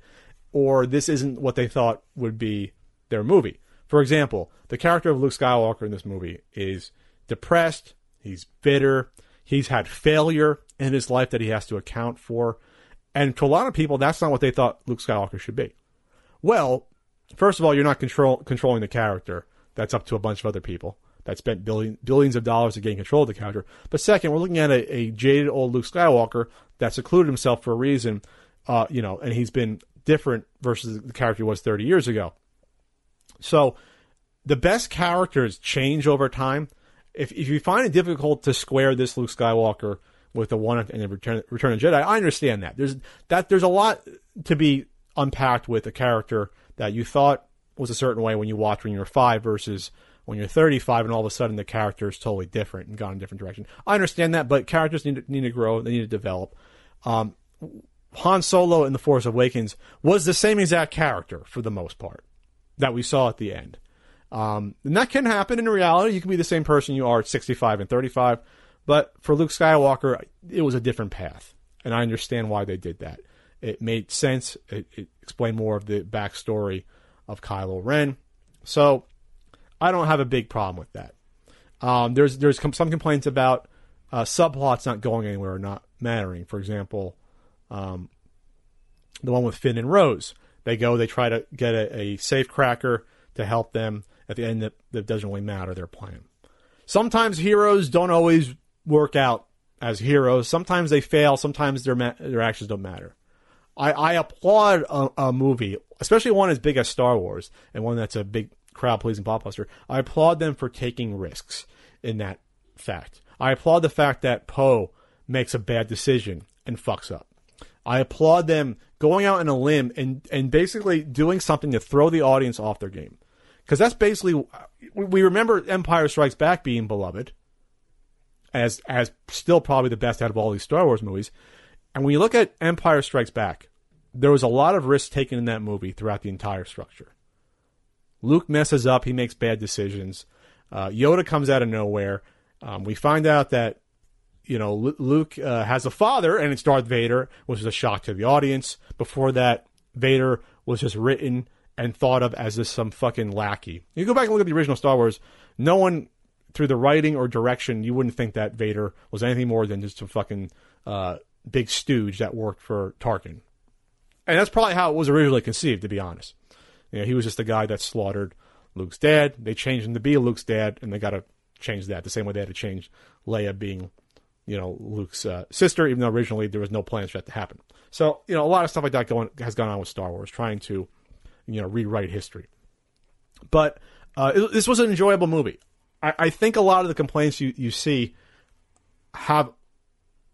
or this isn't what they thought would be their movie. For example, the character of Luke Skywalker in this movie is depressed, he's bitter, he's had failure in his life that he has to account for. And to a lot of people, that's not what they thought Luke Skywalker should be. Well, first of all, you're not control, controlling the character. That's up to a bunch of other people that spent billion, billions of dollars to gain control of the character. But second, we're looking at a, a jaded old Luke Skywalker that secluded himself for a reason, uh, you know, and he's been different versus the character he was 30 years ago. So the best characters change over time. If, if you find it difficult to square this Luke Skywalker with the one in the Return, Return of Jedi, I understand that. There's that there's a lot to be unpacked with a character that you thought was a certain way when you watched when you were five versus when you're 35 and all of a sudden the character is totally different and gone in a different direction. I understand that, but characters need to, need to grow, they need to develop. Um, Han Solo in The Force Awakens was the same exact character for the most part that we saw at the end. Um, and that can happen in reality. You can be the same person you are at 65 and 35. But for Luke Skywalker, it was a different path. And I understand why they did that. It made sense. It, it explained more of the backstory of Kylo Ren. So I don't have a big problem with that. Um, there's there's some complaints about uh, subplots not going anywhere or not mattering. For example, um, the one with Finn and Rose. They go, they try to get a, a safe cracker to help them. At the end, that, that doesn't really matter their plan. Sometimes heroes don't always work out as heroes. Sometimes they fail. Sometimes their ma- their actions don't matter. I, I applaud a, a, movie, especially one as big as Star Wars and one that's a big crowd pleasing blockbuster. I applaud them for taking risks in that fact. I applaud the fact that Poe makes a bad decision and fucks up. I applaud them going out on a limb and, and basically doing something to throw the audience off their game. Because that's basically, we remember Empire Strikes Back being beloved as, as still probably the best out of all these Star Wars movies. And when you look at Empire Strikes Back, there was a lot of risk taken in that movie throughout the entire structure. Luke messes up, he makes bad decisions. Uh, Yoda comes out of nowhere. Um, we find out that you know, Luke uh, has a father, and it's Darth Vader, which is a shock to the audience. Before that, Vader was just written and thought of as just some fucking lackey. You go back and look at the original Star Wars. No one, through the writing or direction, you wouldn't think that Vader was anything more than just a fucking uh, big stooge that worked for Tarkin. And that's probably how it was originally conceived, to be honest. You know, he was just the guy that slaughtered Luke's dad. They changed him to be Luke's dad, and they got to change that the same way they had to change Leia being you know Luke's uh, sister, even though originally there was no plans for that to happen. So you know a lot of stuff like that going has gone on with Star Wars, trying to you know rewrite history. But uh, it, this was an enjoyable movie. I, I think a lot of the complaints you you see have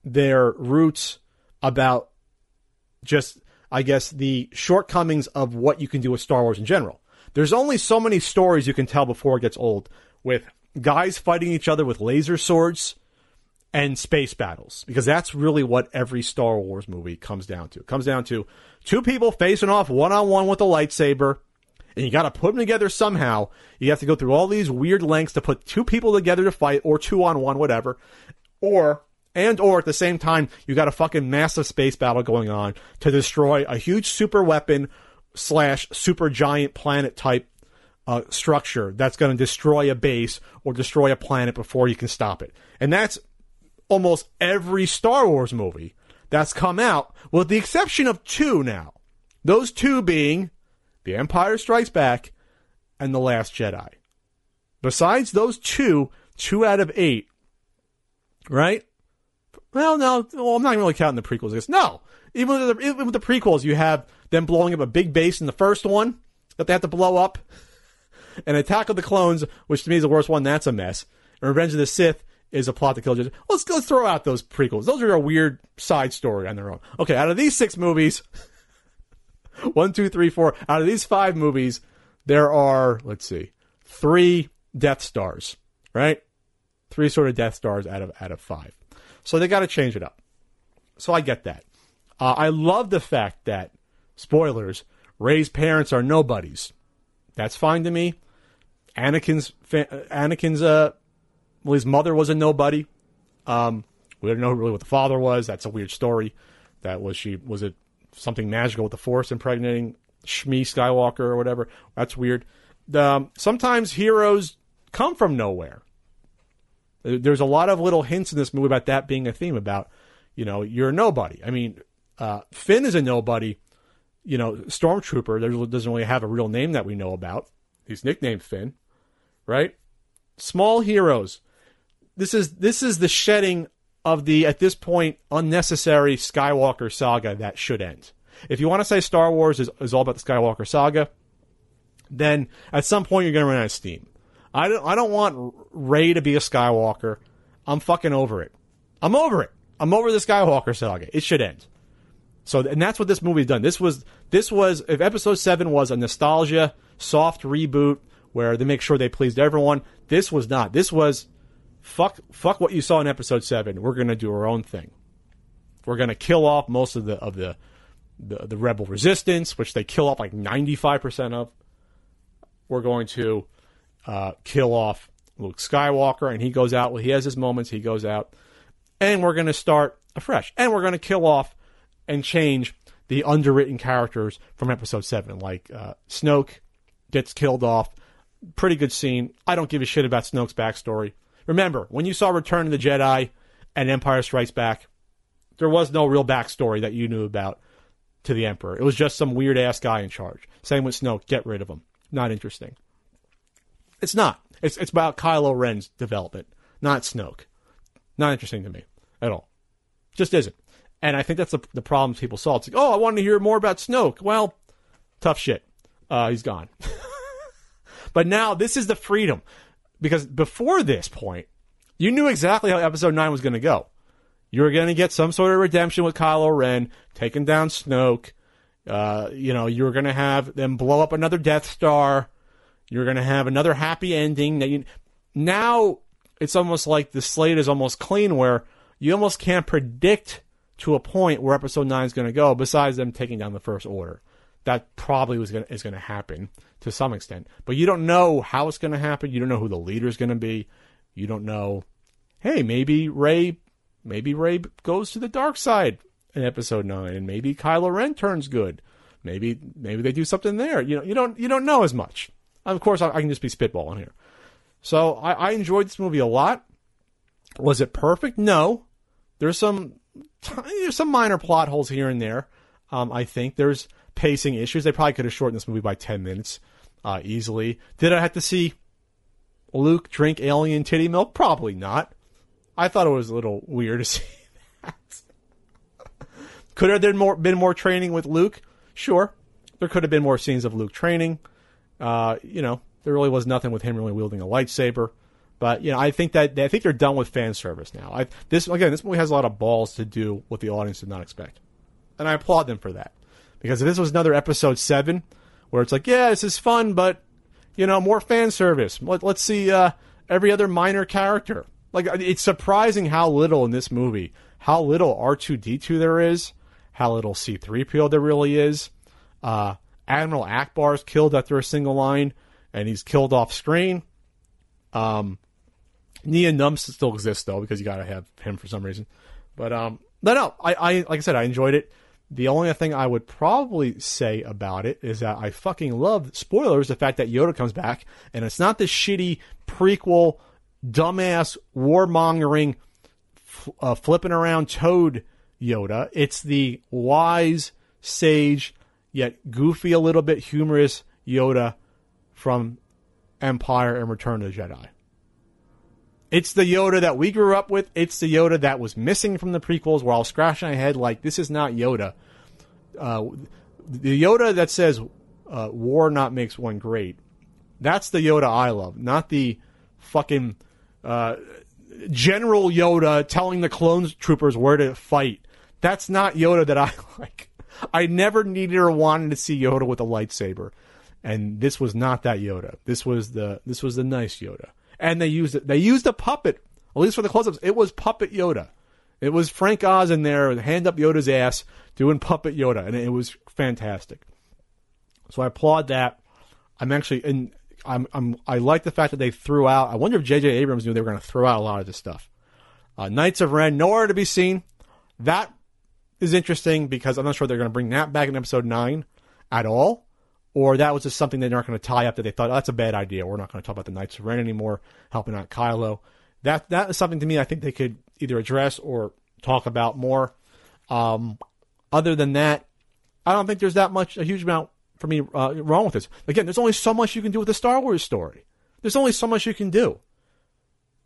their roots about just I guess the shortcomings of what you can do with Star Wars in general. There's only so many stories you can tell before it gets old with guys fighting each other with laser swords and space battles because that's really what every Star Wars movie comes down to. It comes down to two people facing off one on one with a lightsaber, and you got to put them together somehow. You have to go through all these weird lengths to put two people together to fight, or two on one, whatever, or and or at the same time you got a fucking massive space battle going on to destroy a huge super weapon slash super giant planet type uh, structure that's going to destroy a base or destroy a planet before you can stop it. And that's almost every Star Wars movie that's come out, with the exception of two now. Those two being The Empire Strikes Back and The Last Jedi. Besides those two, two out of eight, right? Well, no, well, I'm not really counting the prequels. Because no, even with, the, even with the prequels, you have them blowing up a big base in the first one that they have to blow up, and Attack of the Clones, which to me is the worst one. That's a mess. And Revenge of the Sith is a plot to kill Jedi. Let's let's throw out those prequels. Those are a weird side story on their own. Okay, out of these six movies, one, two, three, four. Out of these five movies, there are let's see, three Death Stars. Right, three sort of Death Stars out of out of five. So they got to change it up. So I get that. Uh, I love the fact that spoilers. Rey's parents are nobodies. That's fine to me. Anakin's fa- Anakin's uh, well, his mother was a nobody. Um, we don't know really what the father was. That's a weird story. That was she was it something magical with the Force impregnating Shmi Skywalker or whatever. That's weird. Um, sometimes heroes come from nowhere. There's a lot of little hints in this movie about that being a theme about, you know, you're a nobody. I mean, uh, Finn is a nobody. You know, Stormtrooper doesn't really have a real name that we know about. He's nicknamed Finn, right? Small heroes. This is this is the shedding of the at this point unnecessary Skywalker saga that should end. If you want to say Star Wars is, is all about the Skywalker saga, then at some point you're going to run out of steam. I don't, I don't want Rey to be a Skywalker. I'm fucking over it. I'm over it. I'm over the Skywalker saga. It should end. So, and that's what this movie's done. This was, this was, if episode seven was a nostalgia, soft reboot where they make sure they pleased everyone, this was not. This was, fuck, fuck what you saw in episode seven. We're going to do our own thing. We're going to kill off most of the, of the, the, the rebel resistance, which they kill off like 95% of. We're going to, uh, kill off Luke Skywalker, and he goes out. Well, he has his moments. He goes out, and we're going to start afresh, and we're going to kill off and change the underwritten characters from Episode Seven, like uh, Snoke gets killed off. Pretty good scene. I don't give a shit about Snoke's backstory. Remember, when you saw Return of the Jedi and Empire Strikes Back, there was no real backstory that you knew about to the Emperor. It was just some weird ass guy in charge. Same with Snoke. Get rid of him. Not interesting. It's not. It's it's about Kylo Ren's development, not Snoke. Not interesting to me at all. Just isn't. And I think that's the, the problems people saw. It's like, oh, I want to hear more about Snoke. Well, tough shit. Uh, he's gone. but now this is the freedom. Because before this point, you knew exactly how episode 9 was going to go. You were going to get some sort of redemption with Kylo Ren, taking down Snoke. Uh, you know, you were going to have them blow up another Death Star. You're going to have another happy ending. That you, now it's almost like the slate is almost clean, where you almost can't predict to a point where Episode Nine is going to go. Besides them taking down the First Order, that probably was going is going to happen to some extent. But you don't know how it's going to happen. You don't know who the leader is going to be. You don't know. Hey, maybe Rey maybe Rey goes to the dark side in Episode Nine, and maybe Kylo Ren turns good. Maybe maybe they do something there. You know, you don't you don't know as much. Of course, I, I can just be spitballing here. So I, I enjoyed this movie a lot. Was it perfect? No. There's some there's some minor plot holes here and there. Um, I think there's pacing issues. They probably could have shortened this movie by ten minutes uh, easily. Did I have to see Luke drink alien titty milk? Probably not. I thought it was a little weird to see that. could have been more been more training with Luke? Sure. There could have been more scenes of Luke training. Uh, you know, there really was nothing with him really wielding a lightsaber. But you know, I think that I think they're done with fan service now. I, this again, this movie has a lot of balls to do what the audience did not expect, and I applaud them for that. Because if this was another episode seven, where it's like, yeah, this is fun, but you know, more fan service. Let, us see uh, every other minor character. Like it's surprising how little in this movie, how little R two D two there is, how little C three PO there really is. Uh, Admiral Ackbar is killed after a single line, and he's killed off screen. Um, Nien Nunb still exists though because you gotta have him for some reason. But um, no, no, I, I like I said, I enjoyed it. The only thing I would probably say about it is that I fucking love spoilers. The fact that Yoda comes back, and it's not the shitty prequel, dumbass warmongering, uh, flipping around Toad Yoda. It's the wise, sage, yet goofy a little bit, humorous Yoda from Empire and Return of the Jedi. It's the Yoda that we grew up with. It's the Yoda that was missing from the prequels. Where I was scratching my head like, this is not Yoda. Uh, the Yoda that says uh, "war not makes one great." That's the Yoda I love, not the fucking uh, General Yoda telling the clone troopers where to fight. That's not Yoda that I like. I never needed or wanted to see Yoda with a lightsaber, and this was not that Yoda. This was the this was the nice Yoda, and they used it. They used a puppet, at least for the close-ups. It was puppet Yoda. It was Frank Oz in there, hand up Yoda's ass, doing puppet Yoda, and it was fantastic. So I applaud that. I'm actually and I'm I'm I like the fact that they threw out. I wonder if J.J. Abrams knew they were going to throw out a lot of this stuff. Uh, Knights of Ren, nowhere to be seen. That is interesting because I'm not sure they're going to bring that back in episode nine at all, or that was just something they're not going to tie up that they thought oh, that's a bad idea. We're not going to talk about the Knights of Ren anymore, helping out Kylo. That that is something to me I think they could either address or talk about more. Um, other than that, I don't think there's that much a huge amount for me uh, wrong with this. Again, there's only so much you can do with a Star Wars story. There's only so much you can do.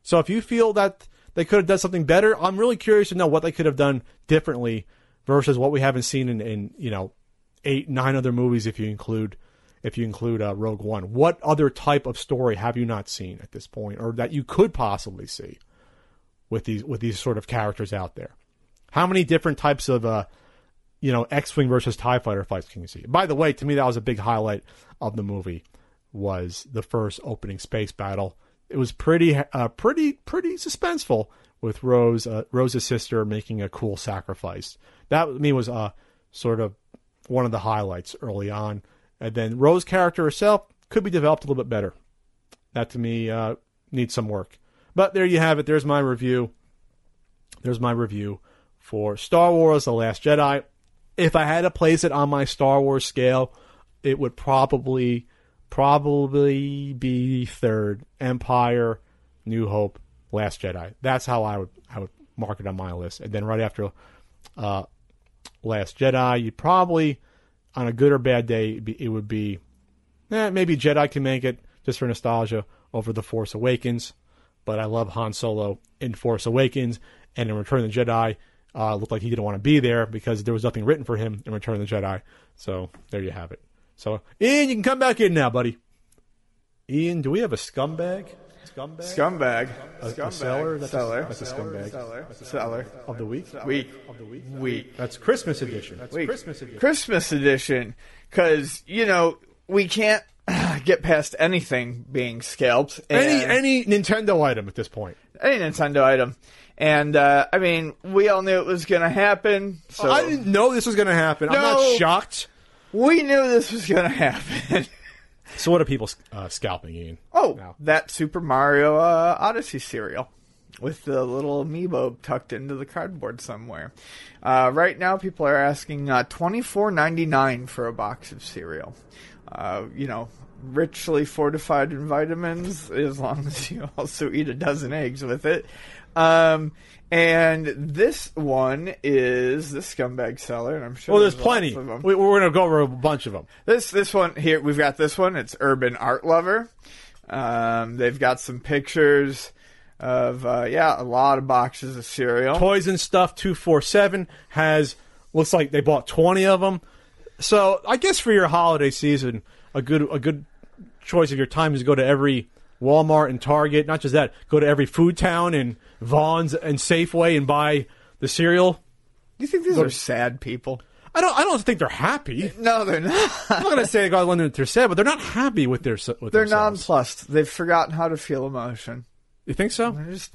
So if you feel that they could have done something better, I'm really curious to know what they could have done differently versus what we haven't seen in, in you know eight, nine other movies if you include if you include uh, Rogue One. What other type of story have you not seen at this point, or that you could possibly see with these with these sort of characters out there? How many different types of uh, you know, X-wing versus Tie Fighter fights can you see? By the way, to me that was a big highlight of the movie was the first opening space battle. It was pretty, uh, pretty, pretty suspenseful with Rose, uh, Rose's sister making a cool sacrifice. That to me was uh, sort of one of the highlights early on. And then Rose character herself could be developed a little bit better. That to me uh, needs some work. But there you have it. There's my review. There's my review for Star Wars: The Last Jedi if I had to place it on my Star Wars scale, it would probably probably be third. Empire, New Hope, Last Jedi. That's how I would I would mark it on my list. And then right after uh, Last Jedi, you probably on a good or bad day it would be eh, maybe Jedi can make it just for nostalgia over the Force Awakens. But I love Han Solo in Force Awakens and in Return of the Jedi uh, looked like he didn't want to be there because there was nothing written for him in Return of the Jedi. So there you have it. So Ian, you can come back in now, buddy. Ian, do we have a scumbag? Scumbag. Scumbag. A, scumbag. a seller. That's seller. A, that's a scumbag. Seller. Seller. Of the week. Week. Of the week. Week. That's Christmas edition. That's Week. Christmas edition. Christmas edition. Because you know we can't get past anything being scalped. Any and- any Nintendo item at this point. any Nintendo item. And uh, I mean, we all knew it was going to happen. So I didn't know this was going to happen. I'm not shocked. we knew this was going to happen. So what are people uh, scalping, Ian? oh, Now. that Super Mario uh, Odyssey cereal with the little amiibo tucked into the cardboard somewhere. Uh, right now, people are asking uh, twenty four ninety nine for a box of cereal. Uh, you know, richly fortified in vitamins, as long as you also eat a dozen eggs with it. Um, and this one is the scumbag seller, and I'm sure. Well, there's lots plenty. We, we're going to go over a bunch of them. This this one here, we've got this one. It's Urban Art Lover. Um, they've got some pictures of uh, yeah, a lot of boxes of cereal. Toys and Stuff 247 has, looks like they bought 20 of them. So I guess for your holiday season, a good a good choice of your time is to go to every Walmart and Target. Not just that, go to every Food Town and Vons and Safeway and buy the cereal. You think these are sad people? I don't. I don't think they're happy. No, they're not. I'm not going to say God wonder that they're sad, but they're not happy with their. With They're themselves. nonplussed. They've forgotten how to feel emotion. You think so? They're just.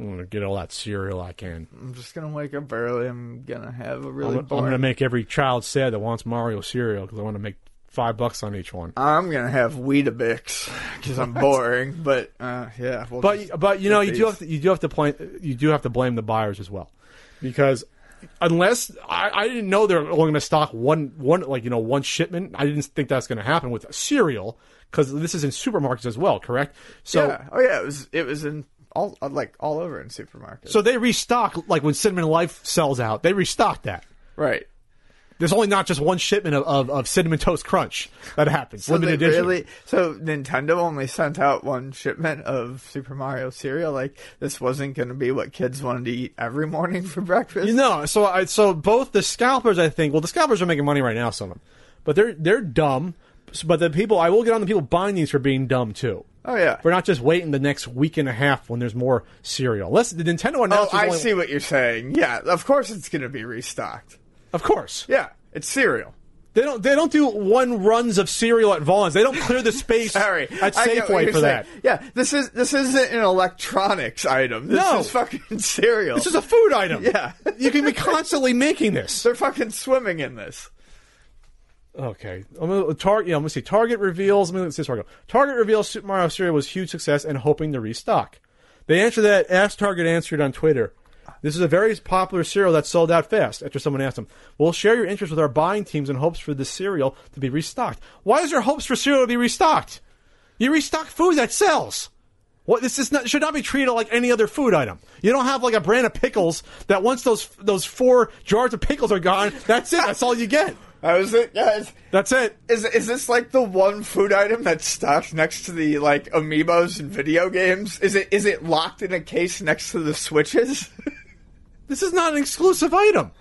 I'm going to get all that cereal I can. I'm just gonna wake up early. I'm gonna have a really I'm, I'm going to make every child sad that wants Mario cereal because I want to make five bucks on each one. I'm gonna have Weetabix because I'm boring. But uh, yeah, we'll But but you know you get do have to you do have to blame you do have to blame the buyers as well, because unless I, I didn't know they're only going to stock one one like you know one shipment. I didn't think that's going to happen with cereal because this is in supermarkets as well. Correct? So yeah. Oh yeah, it was it was in all like all over in supermarkets. so they restock like when Cinnamon Life sells out, they restock that. right. There's only not just one shipment of, of, of cinnamon toast crunch that happens. So limited edition. really so Nintendo only sent out one shipment of Super Mario cereal. Like this wasn't going to be what kids wanted to eat every morning for breakfast. You know, so I so both the scalpers, I think. Well, the scalpers are making money right now, some of them, but they're they're dumb. But the people, I will get on the people buying these for being dumb too. oh yeah. We're not just waiting the next week and a half when there's more cereal. Unless the Nintendo Oh, announced, there's I only- see what you're saying. Yeah, of course it's going to be restocked. Of course, Yeah, it's cereal. they don't they don't do one runs of cereal at Vons. They don't clear the space Sorry, at I get what Safeway for saying. that. Yeah, this is this isn't an electronics item. This No. is fucking cereal. This is a food item. Yeah. you can be constantly making this. They're fucking swimming in this. Okay. I'm gonna, Target. Yeah, I'm gonna see. Target reveals. Let me see Target. Target reveals Super Mario cereal was huge success and hoping to restock. They answered that. Ask Target answered on Twitter. This is a very popular cereal that sold out fast. After someone asked them, "We'll share your interest with our buying teams in hopes for this cereal to be restocked." Why is there hopes for cereal to be restocked? You restock food that sells. What this is not should not be treated like any other food item. You don't have like a brand of pickles that once those those four jars of pickles are gone, that's it. That's all you get. How is it, guys? That's it. Is is this like the one food item that's stocked next to the like amiibos and video games? Is it is it locked in a case next to the switches? This is not an exclusive item.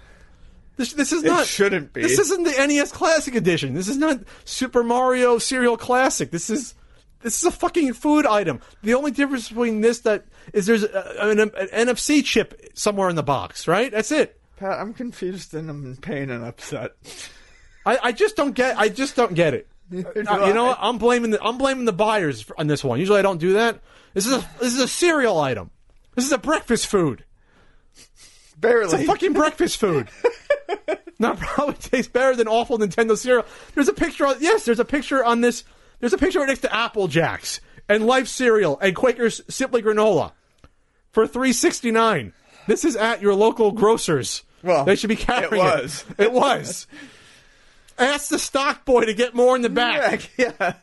This this is not. It not shouldn't be. This isn't the NES Classic Edition. This is not Super Mario Cereal Classic. This is this is a fucking food item. The only difference between this that is there's a, an, an NFC chip somewhere in the box, right? That's it. Pat, I'm confused and I'm in pain and upset. I, I just don't get. I just don't get it. Do Uh, you know I. what? I'm blaming the I'm blaming the buyers on this one. Usually I don't do that. This is a this is a cereal item. This is a breakfast food. Barely. It's a fucking breakfast food. Now probably tastes better than awful Nintendo cereal. There's a picture. On, yes, there's a picture on this. There's a picture right next to Apple Jacks and Life cereal and Quaker's Simply Granola for three sixty nine. This is at your local grocers. Well, they should be carrying it was. It was. Ask the stock boy to get more in the back. yeah.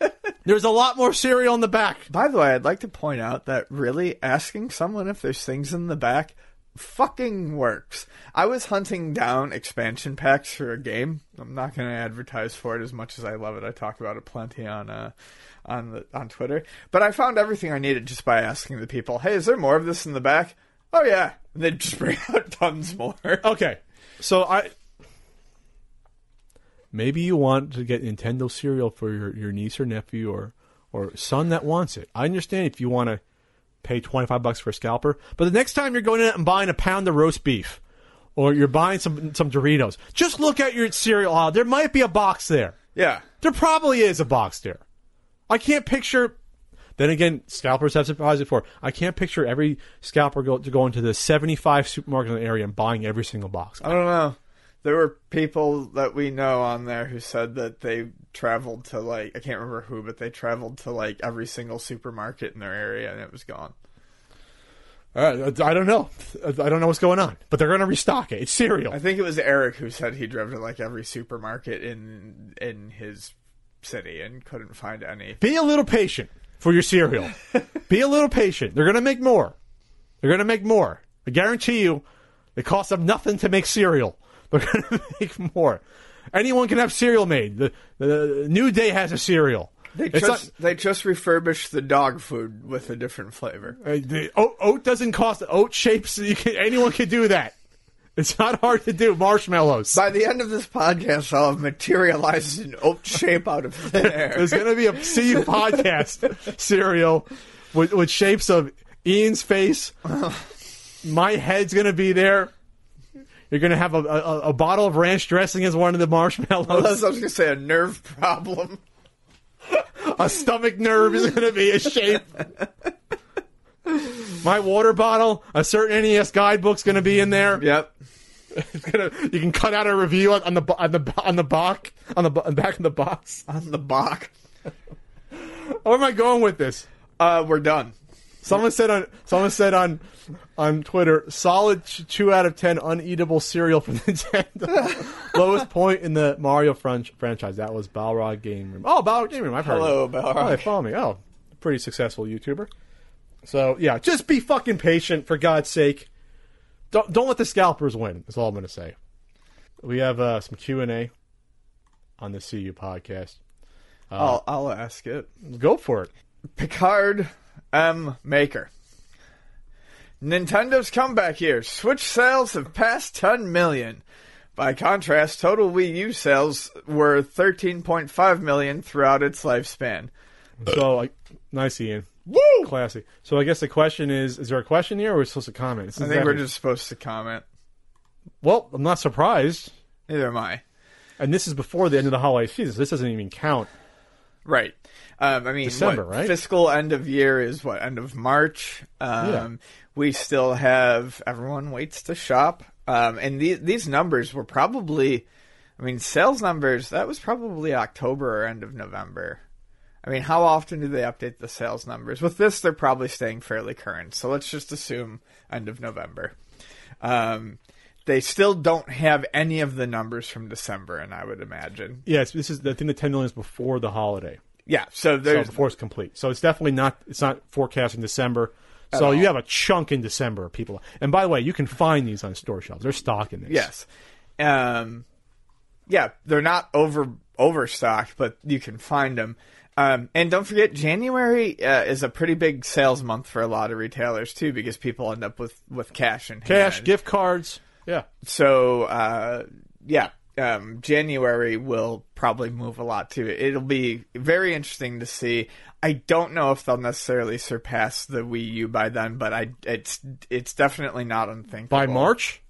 There's a lot more cereal in the back. By the way, I'd like to point out that really asking someone if there's things in the back fucking works. I was hunting down expansion packs for a game. I'm not going to advertise for it as much as I love it. I talk about it plenty on uh on the on Twitter. But I found everything I needed just by asking the people, "Hey, is there more of this in the back?" Oh yeah. And they'd just bring out tons more. Okay, so I maybe you want to get Nintendo cereal for your, your niece or nephew or or son that wants it. I understand if you want to pay twenty five bucks for a scalper, but the next time you're going in and buying a pound of roast beef or you're buying some some Doritos, just look at your cereal aisle. There might be a box there. Yeah. There probably is a box there. I can't picture. Then again, scalpers have surprised before. I can't picture every scalper go to go into the seventy-five supermarkets in the area and buying every single box. I don't know. There were people that we know on there who said that they traveled to like I can't remember who, but they traveled to like every single supermarket in their area and it was gone. All right, I don't know. I don't know what's going on, but they're going to restock it. It's cereal. I think it was Eric who said he drove to like every supermarket in in his city and couldn't find any. Be a little patient for your cereal. Be a little patient. They're going to make more. They're going to make more. I guarantee you, it costs them nothing to make cereal. They're going to make more. Anyone can have cereal made. The, the New Day has a cereal. They It's just not- they just refurbished the dog food with a different flavor. Uh, the oat, oat doesn't cost oat shapes. You can, anyone can do that. It's not hard to do. Marshmallows. By the end of this podcast, I'll have materialized an oat shape out of thin air. There's going to be a CU podcast cereal with, with shapes of Ian's face. My head's going to be there. You're going to have a, a, a bottle of ranch dressing as one of the marshmallows. I was going to say a nerve problem. a stomach nerve is going to be a shape. My water bottle, a certain NES guidebook's going to be in there. Yep. It's gonna, you can cut out a review on, on the on the on the box on the back of the box. On the box. Where am I going with this? Uh, we're done. Someone said on someone said on on Twitter, solid two out of ten uneatable cereal for Nintendo. Lowest point in the Mario fran- franchise. That was Balrog Game Room. Oh, Balrog Game Room. I've heard. Hello. Balrog. Oh, they follow me. Oh, pretty successful YouTuber. So yeah, just be fucking patient for God's sake. Don't don't let the scalpers win. That's all I'm going to say. We have uh, some Q and A on the CU podcast. I'll I'll ask it. Go for it. Picard M Maker. Nintendo's comeback here. Switch sales have passed 10 million. By contrast, total Wii U sales were 13.5 million throughout its lifespan. So like, nice, Ian. Woo! Classy. So I guess the question is: Is there a question here, or are we supposed to comment? This I think we're just supposed to comment. Well, I'm not surprised. Neither am I. And this is before the end of the holiday season. So this doesn't even count. Right. Um, I mean, December, what, right? Fiscal end of year is what end of March. Um, Yeah. We still have everyone waits to shop, um, and these these numbers were probably I mean, sales numbers, that was probably October or end of November. I mean, how often do they update the sales numbers? With this, they're probably staying fairly current. So let's just assume end of November. Um, they still don't have any of the numbers from December, and I would imagine. Yes, this is the thing. The ten million is before the holiday, Yeah, so so there's before it's complete. So it's definitely not. It's not forecasting December. So you have a chunk in December, people. And by the way, you can find these on store shelves. They're stocking this. Yes. Um, yeah, they're not over overstocked, but you can find them. Um, and don't forget, January uh, is a pretty big sales month for a lot of retailers too, because people end up with with cash and cash, hand. gift cards. Yeah, So uh, yeah, um, January will probably move a lot too. It'll be very interesting to see. I don't know if they'll necessarily surpass the Wii U by then, but I it's it's definitely not unthinkable. by March.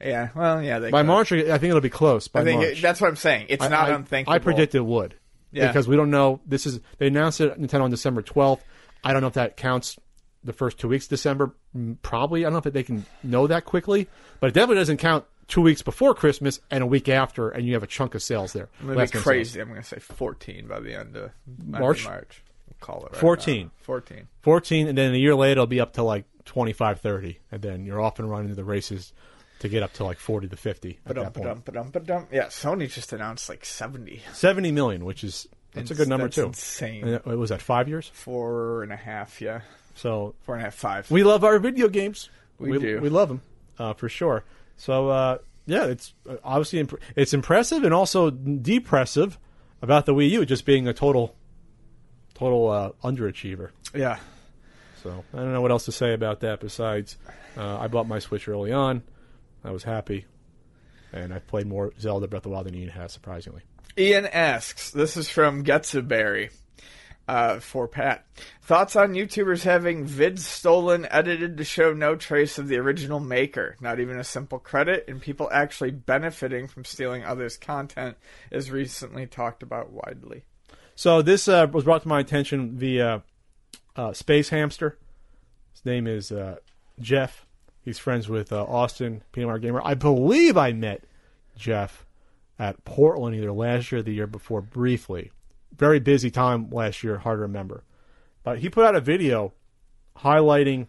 yeah, well, yeah, they By could. March, I think it'll be close. By I think March. it, that's what I'm saying. It's not I, unthinkable. I predict it would. Yeah. Because we don't know. This is they announced it Nintendo on December twelfth. I don't know if that counts the first two weeks December. Mm, Probably. I don't know if they can know that quickly, but it definitely doesn't count two weeks before Christmas and a week after, and you have a chunk of sales there. I'm gonna be crazy. I'm gonna say 14 by the end of March? March. We'll call it right 14. now. 14. Fourteen, and then a year later it'll be up to like 25, 30, and then you're off and running to the races to get up to like forty to fifty at Ba-dum, that point. ba-dum, ba-dum, ba-dum. Yeah, Sony just announced like 70. Seventy million, which is that's a good number That's too. Insane. It was that five years. Four and a half. Yeah, So four and a half, five. We love our video games. We do. We love them uh, for sure. So uh, yeah, it's uh, obviously imp- it's impressive and also depressive about the Wii U just being a total total uh, underachiever. yeah. So I don't know what else to say about that besides uh, I bought my Switch early on. I was happy, and I've played more Zelda Breath of the Wild than Ian has, surprisingly. Ian asks, this is from Getsuberry uh, for Pat. Thoughts on YouTubers having vids stolen, edited to show no trace of the original maker? Not even a simple credit, and people actually benefiting from stealing others' content is recently talked about widely. So this uh, was brought to my attention via uh, Space Hamster. His name is uh, Jeff. He's friends with uh, Austin, PMR Gamer. I believe I met Jeff at Portland either last year or the year before briefly. Very busy time last year, hard to remember. But he put out a video highlighting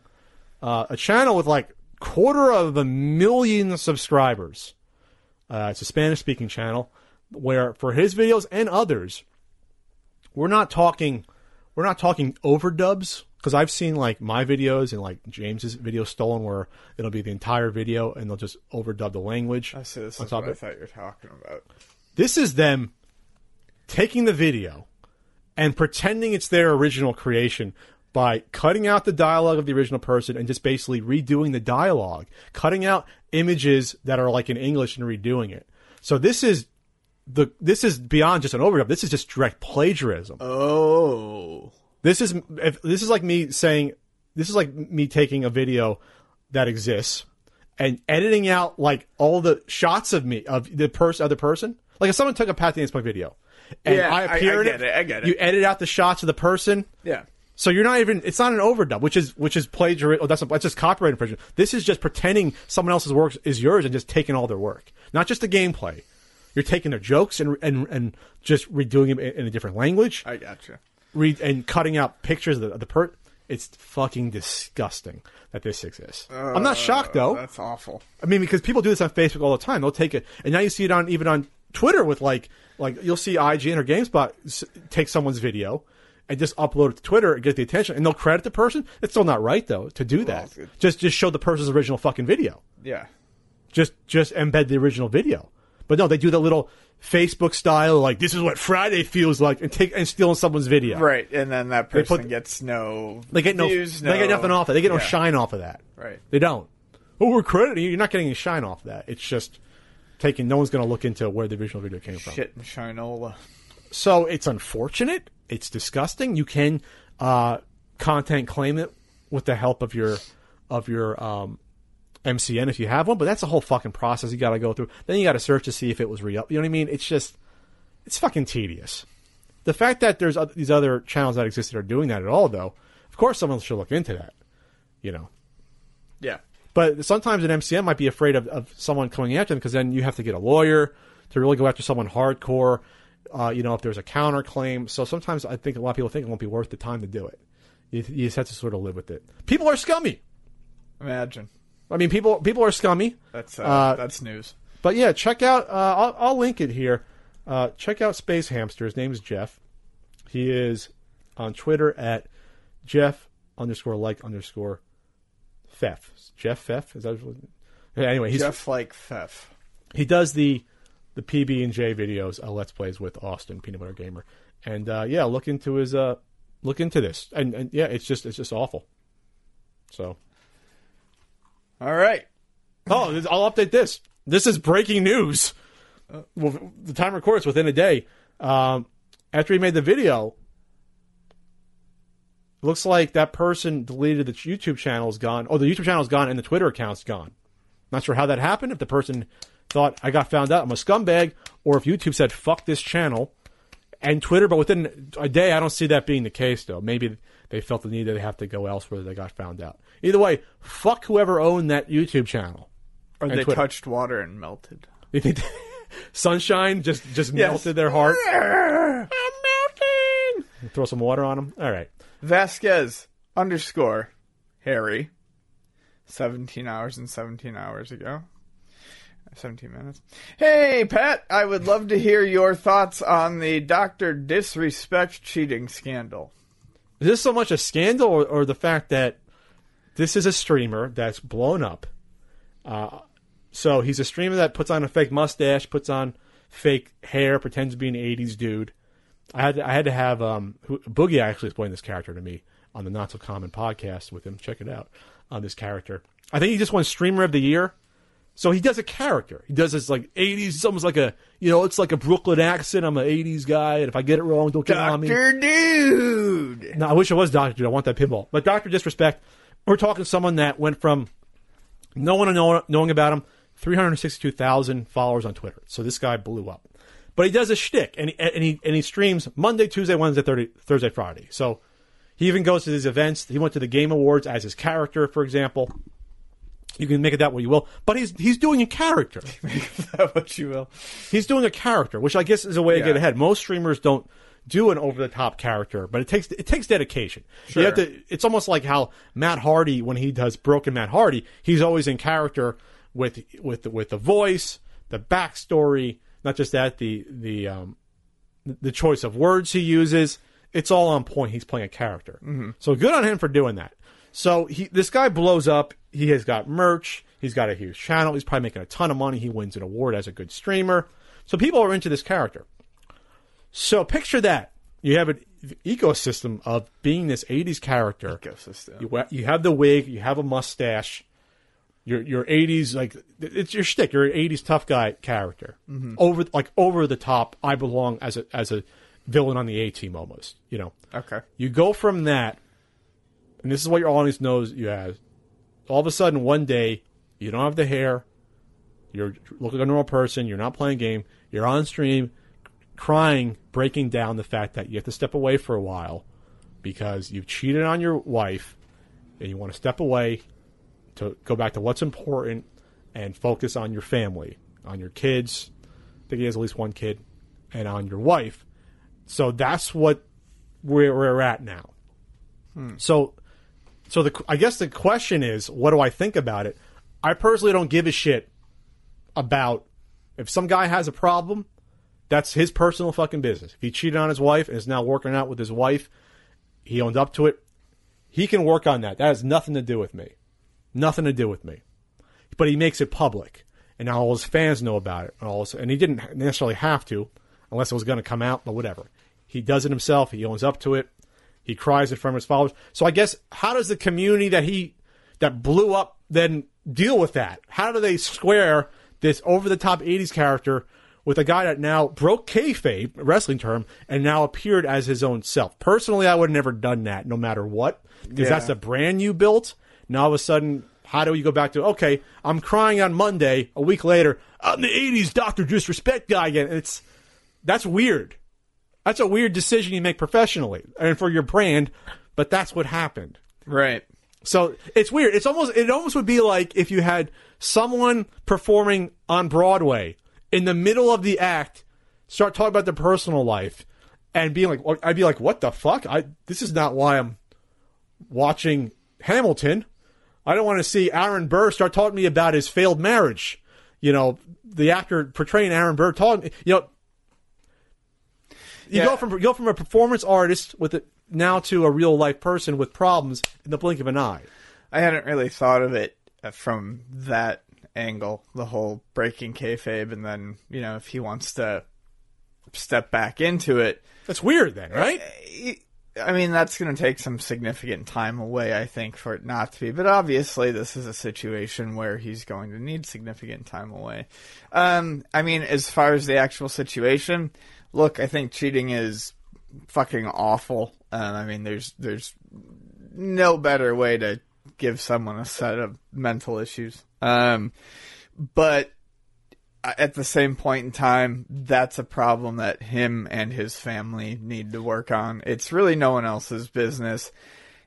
uh, a channel with like quarter of a million subscribers. Uh, it's a Spanish speaking channel where for his videos and others, we're not talking we're not talking overdubs because I've seen like my videos and like James's video stolen where it'll be the entire video and they'll just overdub the language. I see this is what I thought you were talking about. This is them taking the video and pretending it's their original creation by cutting out the dialogue of the original person and just basically redoing the dialogue, cutting out images that are like in English and redoing it. So this is the this is beyond just an overdub. This is just direct plagiarism. Oh. This is if this is like me saying this is like me taking a video that exists and editing out like all the shots of me of the person other person. Like if someone took a Pat the Point video and Yeah, I I- appear I in get it, I get it. You edit out the shots of the person. Yeah. So you're not even. It's not an overdub, which is which is plagiarism. Oh, that's that's just copyright infringement. This is just pretending someone else's work is yours and just taking all their work, not just the gameplay. You're taking their jokes and and and just redoing them in, in a different language I gotcha. read and cutting out pictures of the, of the per. It's fucking disgusting that this exists. I'm not uh, shocked though. That's awful. I mean, because people do this on Facebook all the time. They'll take it, and now you see it on even on Twitter with like like you'll see IGN or GameSpot take someone's video and just upload it to Twitter and get the attention, and they'll credit the person. It's still not right though to do that. good. Just just show the person's original fucking video. Yeah. Just just embed the original video. But no, they do the little Facebook style like this is what Friday feels like, and take and stealing someone's video. Right, and then that person put- gets no They get no, views, they get nothing off of. it. They get no shine off of that. Right. They don't. Oh, we're crediting you. You're not getting any shine off of that. It's just taking. No one's going to look into where the original video came from. Shit shinola. So it's unfortunate. It's disgusting. You can uh, content claim it with the help of your of your um, MCN if you have one, but that's a whole fucking process you got to go through. Then you got to search to see if it was re up. You know what I mean? It's just it's fucking tedious. The fact that there's oth- these other channels that exist that are doing that at all, though, of course, someone should look into that. You know, Yeah. But sometimes an MCN might be afraid of, of someone coming after them because then you have to get a lawyer to really go after someone hardcore. Uh, you know, if there's a counterclaim. So sometimes I think a lot of people think it won't be worth the time to do it. You, you just have to sort of live with it. People are scummy. Imagine. I mean, people people are scummy. That's uh, Uh, that's news. But yeah, check out. Uh, I'll, I'll link it here. Uh, check out Space Hamster. His name is Jeff. He is on Twitter at Jeff underscore like underscore Feff. Jeff Feff is that? What, anyway, he's Jeff like Feff. he does the the PB and J videos, uh, Let's Plays with Austin Peanut Butter Gamer, and uh, yeah, look into his uh look into this, and, and yeah, it's just it's just awful. So All right. Oh, I'll update this. This is breaking news. Well, the time records within a day. Um, after he made the video, it looks like that person deleted the YouTube channel is gone. Oh, the YouTube channel is gone and the Twitter account's gone. Not sure how that happened. If the person thought I got found out, I'm a scumbag, or if YouTube said fuck this channel and Twitter, but within a day, I don't see that being the case though. Maybe they felt the need that they have to go elsewhere. That they got found out. Either way, fuck whoever owned that YouTube channel. Or they Twitter. touched water and melted. You think sunshine just just Yes. melted their heart? I'm melting. Throw some water on them. All right. Vasquez underscore Harry. 17 hours and 17 hours ago. 17 minutes. Hey, Pat, I would love to hear your thoughts on the Dr. Disrespect cheating scandal. Is this so much a scandal or, or the fact that this is a streamer that's blown up? Uh, so he's a streamer that puts on a fake mustache, puts on fake hair, pretends to be an '80s dude. I had I had to have um, who, Boogie actually explained this character to me on the Not So Common podcast with him. Check it out on this character. I think he just won Streamer of the Year. So he does a character. He does this like '80s. It's almost like a you know, it's like a Brooklyn accent. I'm an '80s guy, and if I get it wrong, don't get on me. Dr. Dude! No, I wish I was Doctor Dude. I want that pinball. But Doctor Disrespect, we're talking someone that went from no one knowing about him, three hundred sixty-two thousand followers on Twitter. So this guy blew up. But he does a shtick, and he, and he and he streams Monday, Tuesday, Wednesday, Thursday, Thursday, Friday. So he even goes to these events. He went to the Game Awards as his character, for example. You can make it that way you will, but he's he's doing a character. make that what you will. He's doing a character, which I guess is a way to get ahead. Most streamers don't do an over the top character, but it takes it takes dedication. Sure. You have to. It's almost like how Matt Hardy, when he does Broken Matt Hardy, he's always in character with with with the voice, the backstory, not just that the the um, the choice of words he uses. It's all on point. He's playing a character. So good on him for doing that. So he this guy blows up. He has got merch. He's got a huge channel. He's probably making a ton of money. He wins an award as a good streamer. So people are into this character. So picture that. You have an ecosystem of being this 80s character. Ecosystem. You, you have the wig, you have a mustache. You're, you're 80s, like, it's your shtick. You're an 80s tough guy character. Mm-hmm. Over, like, over the top. I belong as a, as a villain on the A team almost, you know. Okay. You go from that, and this is what your audience knows you have. All of a sudden, one day, you don't have the hair. You're looking like a normal person. You're not playing a game. You're on stream, crying, breaking down the fact that you have to step away for a while because you've cheated on your wife, and you want to step away to go back to what's important and focus on your family, on your kids. I think he has at least one kid, and on your wife. So that's what where we're at now. Hmm. So, so the I guess the question is, what do I think about it? I personally don't give a shit about if some guy has a problem. That's his personal fucking business. If he cheated on his wife and is now working out with his wife, he owned up to it. He can work on that. That has nothing to do with me. Nothing to do with me. But he makes it public, and now all his fans know about it. And, all his, and he didn't necessarily have to, unless it was going to come out. But whatever. He does it himself. He owns up to it. He cries in front of his followers. So I guess how does the community that he that blew up then deal with that? How do they square this over the top '80s character with a guy that now broke kayfabe, wrestling term, and now appeared as his own self? Personally, I would have never done that, no matter what, because Yeah. that's a brand you built. Now all of a sudden, how do you go back to okay? I'm crying on Monday. A week later, I'm the '80s Doctor Disrespect guy again. It's that's weird. That's a weird decision you make professionally and for your brand, but that's what happened. Right. So it's weird. It's almost it almost would be like if you had someone performing on Broadway in the middle of the act start talking about their personal life and being like, I'd be like, what the fuck? I this is not why I'm watching Hamilton. I don't want to see Aaron Burr start talking to me about his failed marriage. You know, the actor portraying Aaron Burr talking. You know, you Yeah. go from you go from a performance artist with it now to a real life person with problems in the blink of an eye. I hadn't really thought of it uh, from that angle, the whole breaking kayfabe, and then you know if he wants to step back into it, That's weird, then, right? I mean that's going to take some significant time away, I think, for it not to be. But obviously, this is a situation where he's going to need significant time away. Um, I mean, as far as the actual situation, look, I think cheating is fucking awful. Um, I mean, there's there's no better way to give someone a set of mental issues. Um, but at the same point in time, that's a problem that him and his family need to work on. It's really no one else's business.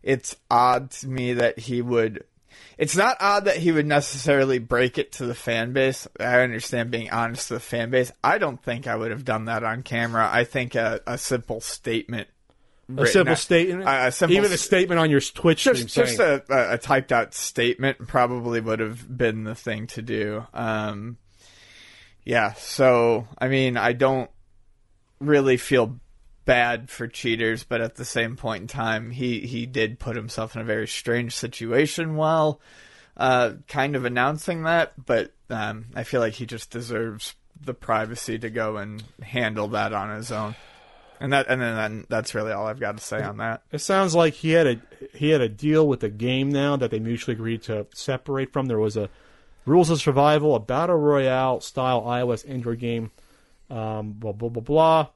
It's odd to me that he would. It's not odd that he would necessarily break it to the fan base. I understand being honest to the fan base. I don't think I would have done that on camera. I think a, a simple statement. A simple out- statement, a- a simple even a statement on your Twitch stream just just a, a typed out statement probably would have been the thing to do. Um, yeah, so I mean, I don't really feel bad for cheaters, but at the same point in time, he he did put himself in a very strange situation while uh, kind of announcing that. But um, I feel like he just deserves the privacy to go and handle that on his own. And that, and then, that's really all I've got to say on that. It sounds like he had a he had a deal with the game now that they mutually agreed to separate from. There was a Rules of Survival, a battle royale style iOS Android game. Um, blah blah blah blah.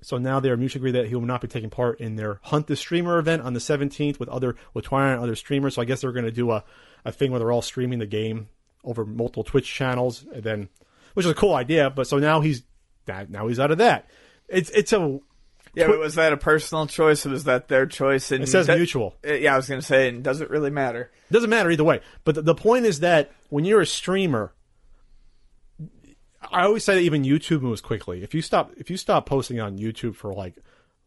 So now they are mutually agreed that he will not be taking part in their Hunt the Streamer event on the 17th with other with Twilight and other streamers. So I guess they're going to do a, a thing where they're all streaming the game over multiple Twitch channels, and then which is a cool idea. But so now he's that now he's out of that. It's it's a Yeah, but was that a personal choice or was that their choice? And It says that- mutual. uh, Yeah, I was going to say, and does it really matter? It doesn't matter either way. But the, the point is that when you're a streamer, I always say that even YouTube moves quickly. If you stop if you stop posting on YouTube for like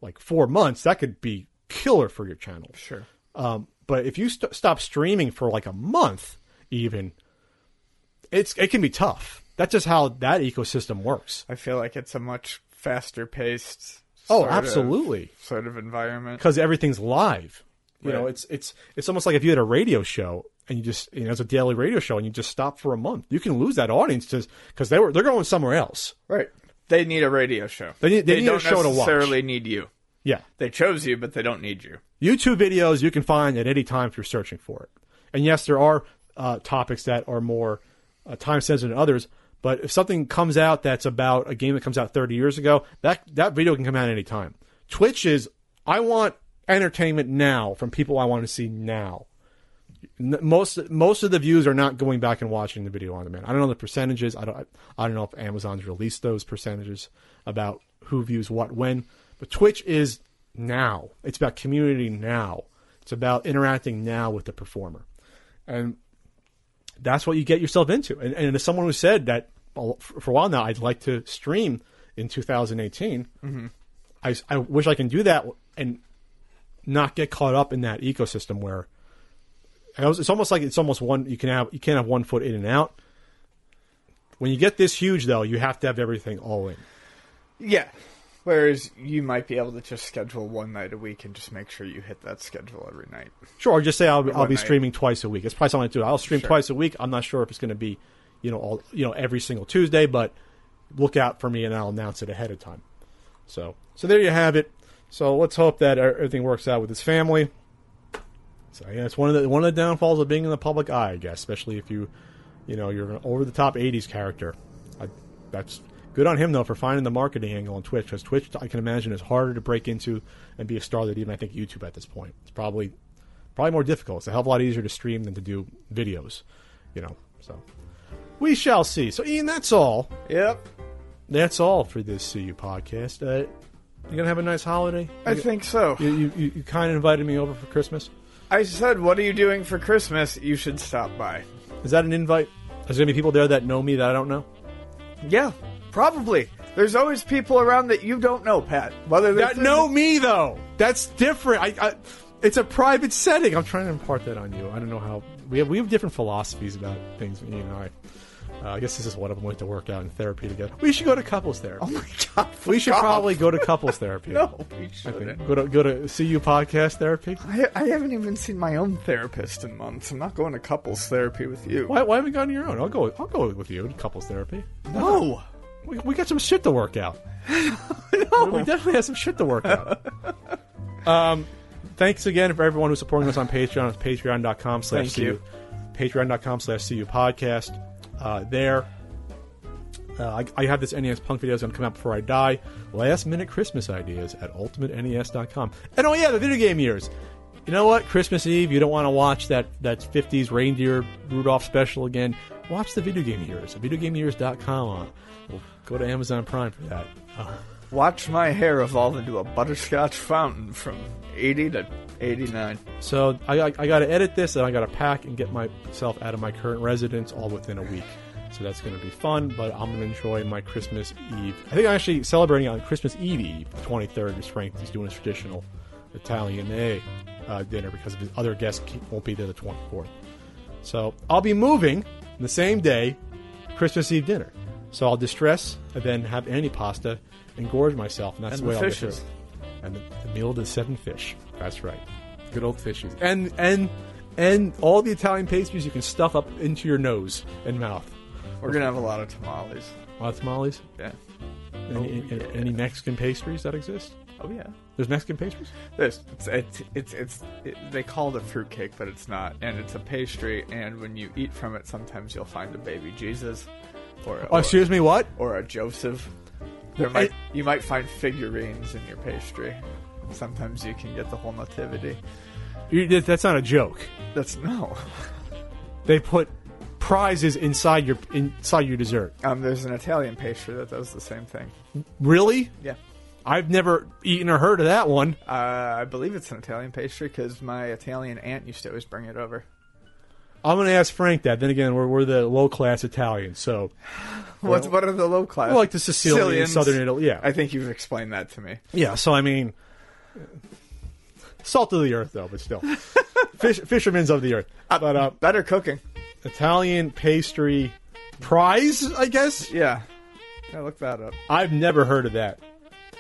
like four months, that could be killer for your channel. Sure. Um, but if you st- stop streaming for like a month, even it's it can be tough. That's just how that ecosystem works. I feel like it's a much faster paced. Oh, absolutely. Sort of environment. because everything's live. You know, it's it's it's almost like if you had a radio show and you just you know it's a daily radio show and you just stop for a month, you can lose that audience just because they were they're going somewhere else. Right. They need a radio show. They need- they need a don't show to watch. necessarily need you. Yeah, They chose you, but they don't need you. YouTube videos you can find at any time if you're searching for it. And yes, there are uh, topics that are more uh, time sensitive than others. But if something comes out that's about a game that comes out 30 years ago, that that video can come out any time. Twitch is I want entertainment now from people I want to see now. Most most of the views are not going back and watching the video on demand. I don't know the percentages. I don't I don't know if Amazon's released those percentages about who views what when. But Twitch is now. It's about community now. It's about interacting now with the performer. And that's what you get yourself into. And, and as someone who said that for a while now, I'd like to stream in 2018. Mm-hmm. I, I wish I can do that and not get caught up in that ecosystem where was- it's almost like it's almost one you can have you can't have one foot in and out. When you get this huge though, you have to have everything all in. Yeah. Whereas you might be able to just schedule one night a week and just make sure you hit that schedule every night. Sure, or just say I'll, I'll be night. streaming twice a week. It's probably something to do. I'll stream Sure. twice a week. I'm not sure if it's going to be, you know, all you know every single Tuesday, but look out for me and I'll announce it ahead of time. So, so there you have it. So let's hope that er- everything works out with his family. So yeah, it's one of the one of the downfalls of being in the public eye, I guess, especially if you, you know, you're an over the top '80s character. I, that's good on him though for finding the marketing angle on Twitch because Twitch, I can imagine, is harder to break into and be a star than even I think YouTube at this point. It's probably probably more difficult. It's a hell of a lot easier to stream than to do videos, you know. So we shall see. So Ian, that's all. Yep. That's all for this CU podcast. Uh, you gonna have a nice holiday? I think so. You, you, you, kind of invited me over for Christmas. I said, what are you doing for Christmas? You should stop by. Is that an invite? Is there gonna be people there that know me that I don't know? Yeah, probably. There's always people around that you don't know, Pat. Whether That know me though. That's different. I, I, it's a private setting. I'm trying to impart that on you. I don't know how we have we have different philosophies about things. You know, I, uh, I guess this is one of them. We have to work out in therapy together. We should go to couples therapy. Oh my god! we should fuck probably go to couples therapy. No, we shouldn't. Go to go to CU podcast therapy. I, I haven't even seen my own therapist in months. I'm not going to couples therapy with you. Why, why haven't you gone to your own? I'll go. I'll go with you to couples therapy. No. We, we got some shit to work out. No. We definitely have some shit to work out. um, thanks again for everyone who's supporting us on Patreon. It's patreon.com slash Thank you. CU. Patreon.com slash CU podcast. Uh, there. Uh, I, I have this NES Punk video that's going to come out before I die. Last minute Christmas ideas at ultimatenes.com. And oh, yeah, the video game years. You know what? Christmas Eve, you don't want to watch that, that 50s reindeer Rudolph special again. Watch the video game years. Videogameyears.com. On. We'll go to Amazon Prime for that. Uh, Watch my hair evolve into a butterscotch fountain from 80 to 89. So I, I, I got to edit this, and I got to pack and get myself out of my current residence all within a week. So that's going to be fun, but I'm going to enjoy my Christmas Eve. I think I'm actually celebrating on Christmas Eve Eve, the 23rd, as Frank is doing his traditional Italian A uh, dinner because his other guests won't be there the 24th. So I'll be moving the same day, Christmas Eve dinner. So I'll distress and then have antipasta and gorge myself, and that's And the the way I'll fishes. get through. it. And the, the meal of the seven fish. That's right. Good old fishes. And and and all the Italian pastries you can stuff up into your nose and mouth. We're going to have a lot of tamales. A lot of tamales. Yeah. Any, Oh, yeah. any Mexican pastries that exist? Oh, yeah. There's Mexican pastries. This it's it's it's, it's it, they call it a fruitcake, but it's not, and it's a pastry. And when you eat from it, sometimes you'll find a baby Jesus, or Oh, or, excuse me. What? or a Joseph. There might you might find figurines in your pastry. Sometimes you can get the whole nativity. You, that's not a joke. That's no. They put prizes inside your inside your dessert. Um, there's an Italian pastry that does the same thing. Really? Yeah. I've never eaten or heard of that one. Uh, I believe it's an Italian pastry because my Italian aunt used to always bring it over. I'm going to ask Frank that. Then again, we're, we're the low class Italians, so What's what are the low class? we're like the Sicilian, Sicilians. Southern Italy. Yeah, I think you've explained that to me. yeah. So I mean, salt of the earth, though, but still, Fish, fishermen's of the earth. But uh, Better cooking. Italian pastry prize, I guess. Yeah. I look that up. I've never heard of that.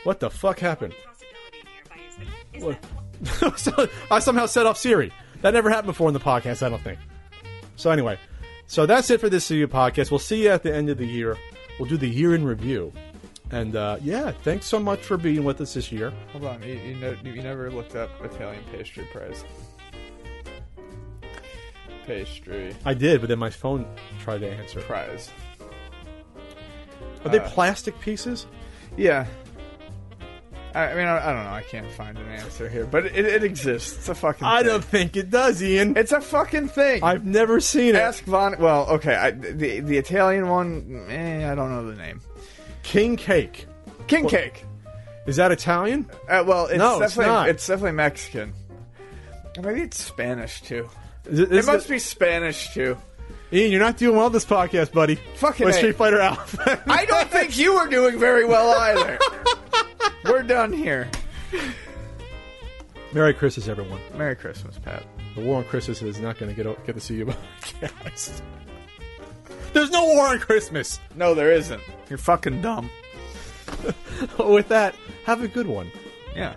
What the fuck happened? possibility nearby is, is that so, I somehow set off Siri. That never happened before in the podcast, I don't think. So anyway, so that's it for this CU podcast. We'll see you at the end of the year. We'll do the year in review. And uh, yeah, thanks so much for being with us this year. Hold on. You, you, know, you never looked up Italian pastry prize. Pastry I did, but then my phone tried to answer. prize. Are they Uh, plastic pieces? Yeah. I, mean, I, I don't know. I can't find an answer here, but it, it exists. It's a fucking. I thing. don't think it does, Ian. It's a fucking thing. I've never seen it. Ask Von. Well, okay. I, the the Italian one. Eh, I don't know the name. King cake. King cake. Is that Italian? Uh, well, it's No, it's definitely not. it's definitely Mexican. Maybe it's Spanish too. Is it, must be Spanish too. Ian, you're not doing well this podcast, buddy. Fucking With A. Street Fighter Alpha. I don't think you were doing very well either. We're done here. Merry Christmas, everyone. Merry Christmas, Pat. The war on Christmas is not going to get get to see you podcast. There's no war on Christmas. No, there isn't. You're fucking dumb. With that, have a good one. Yeah.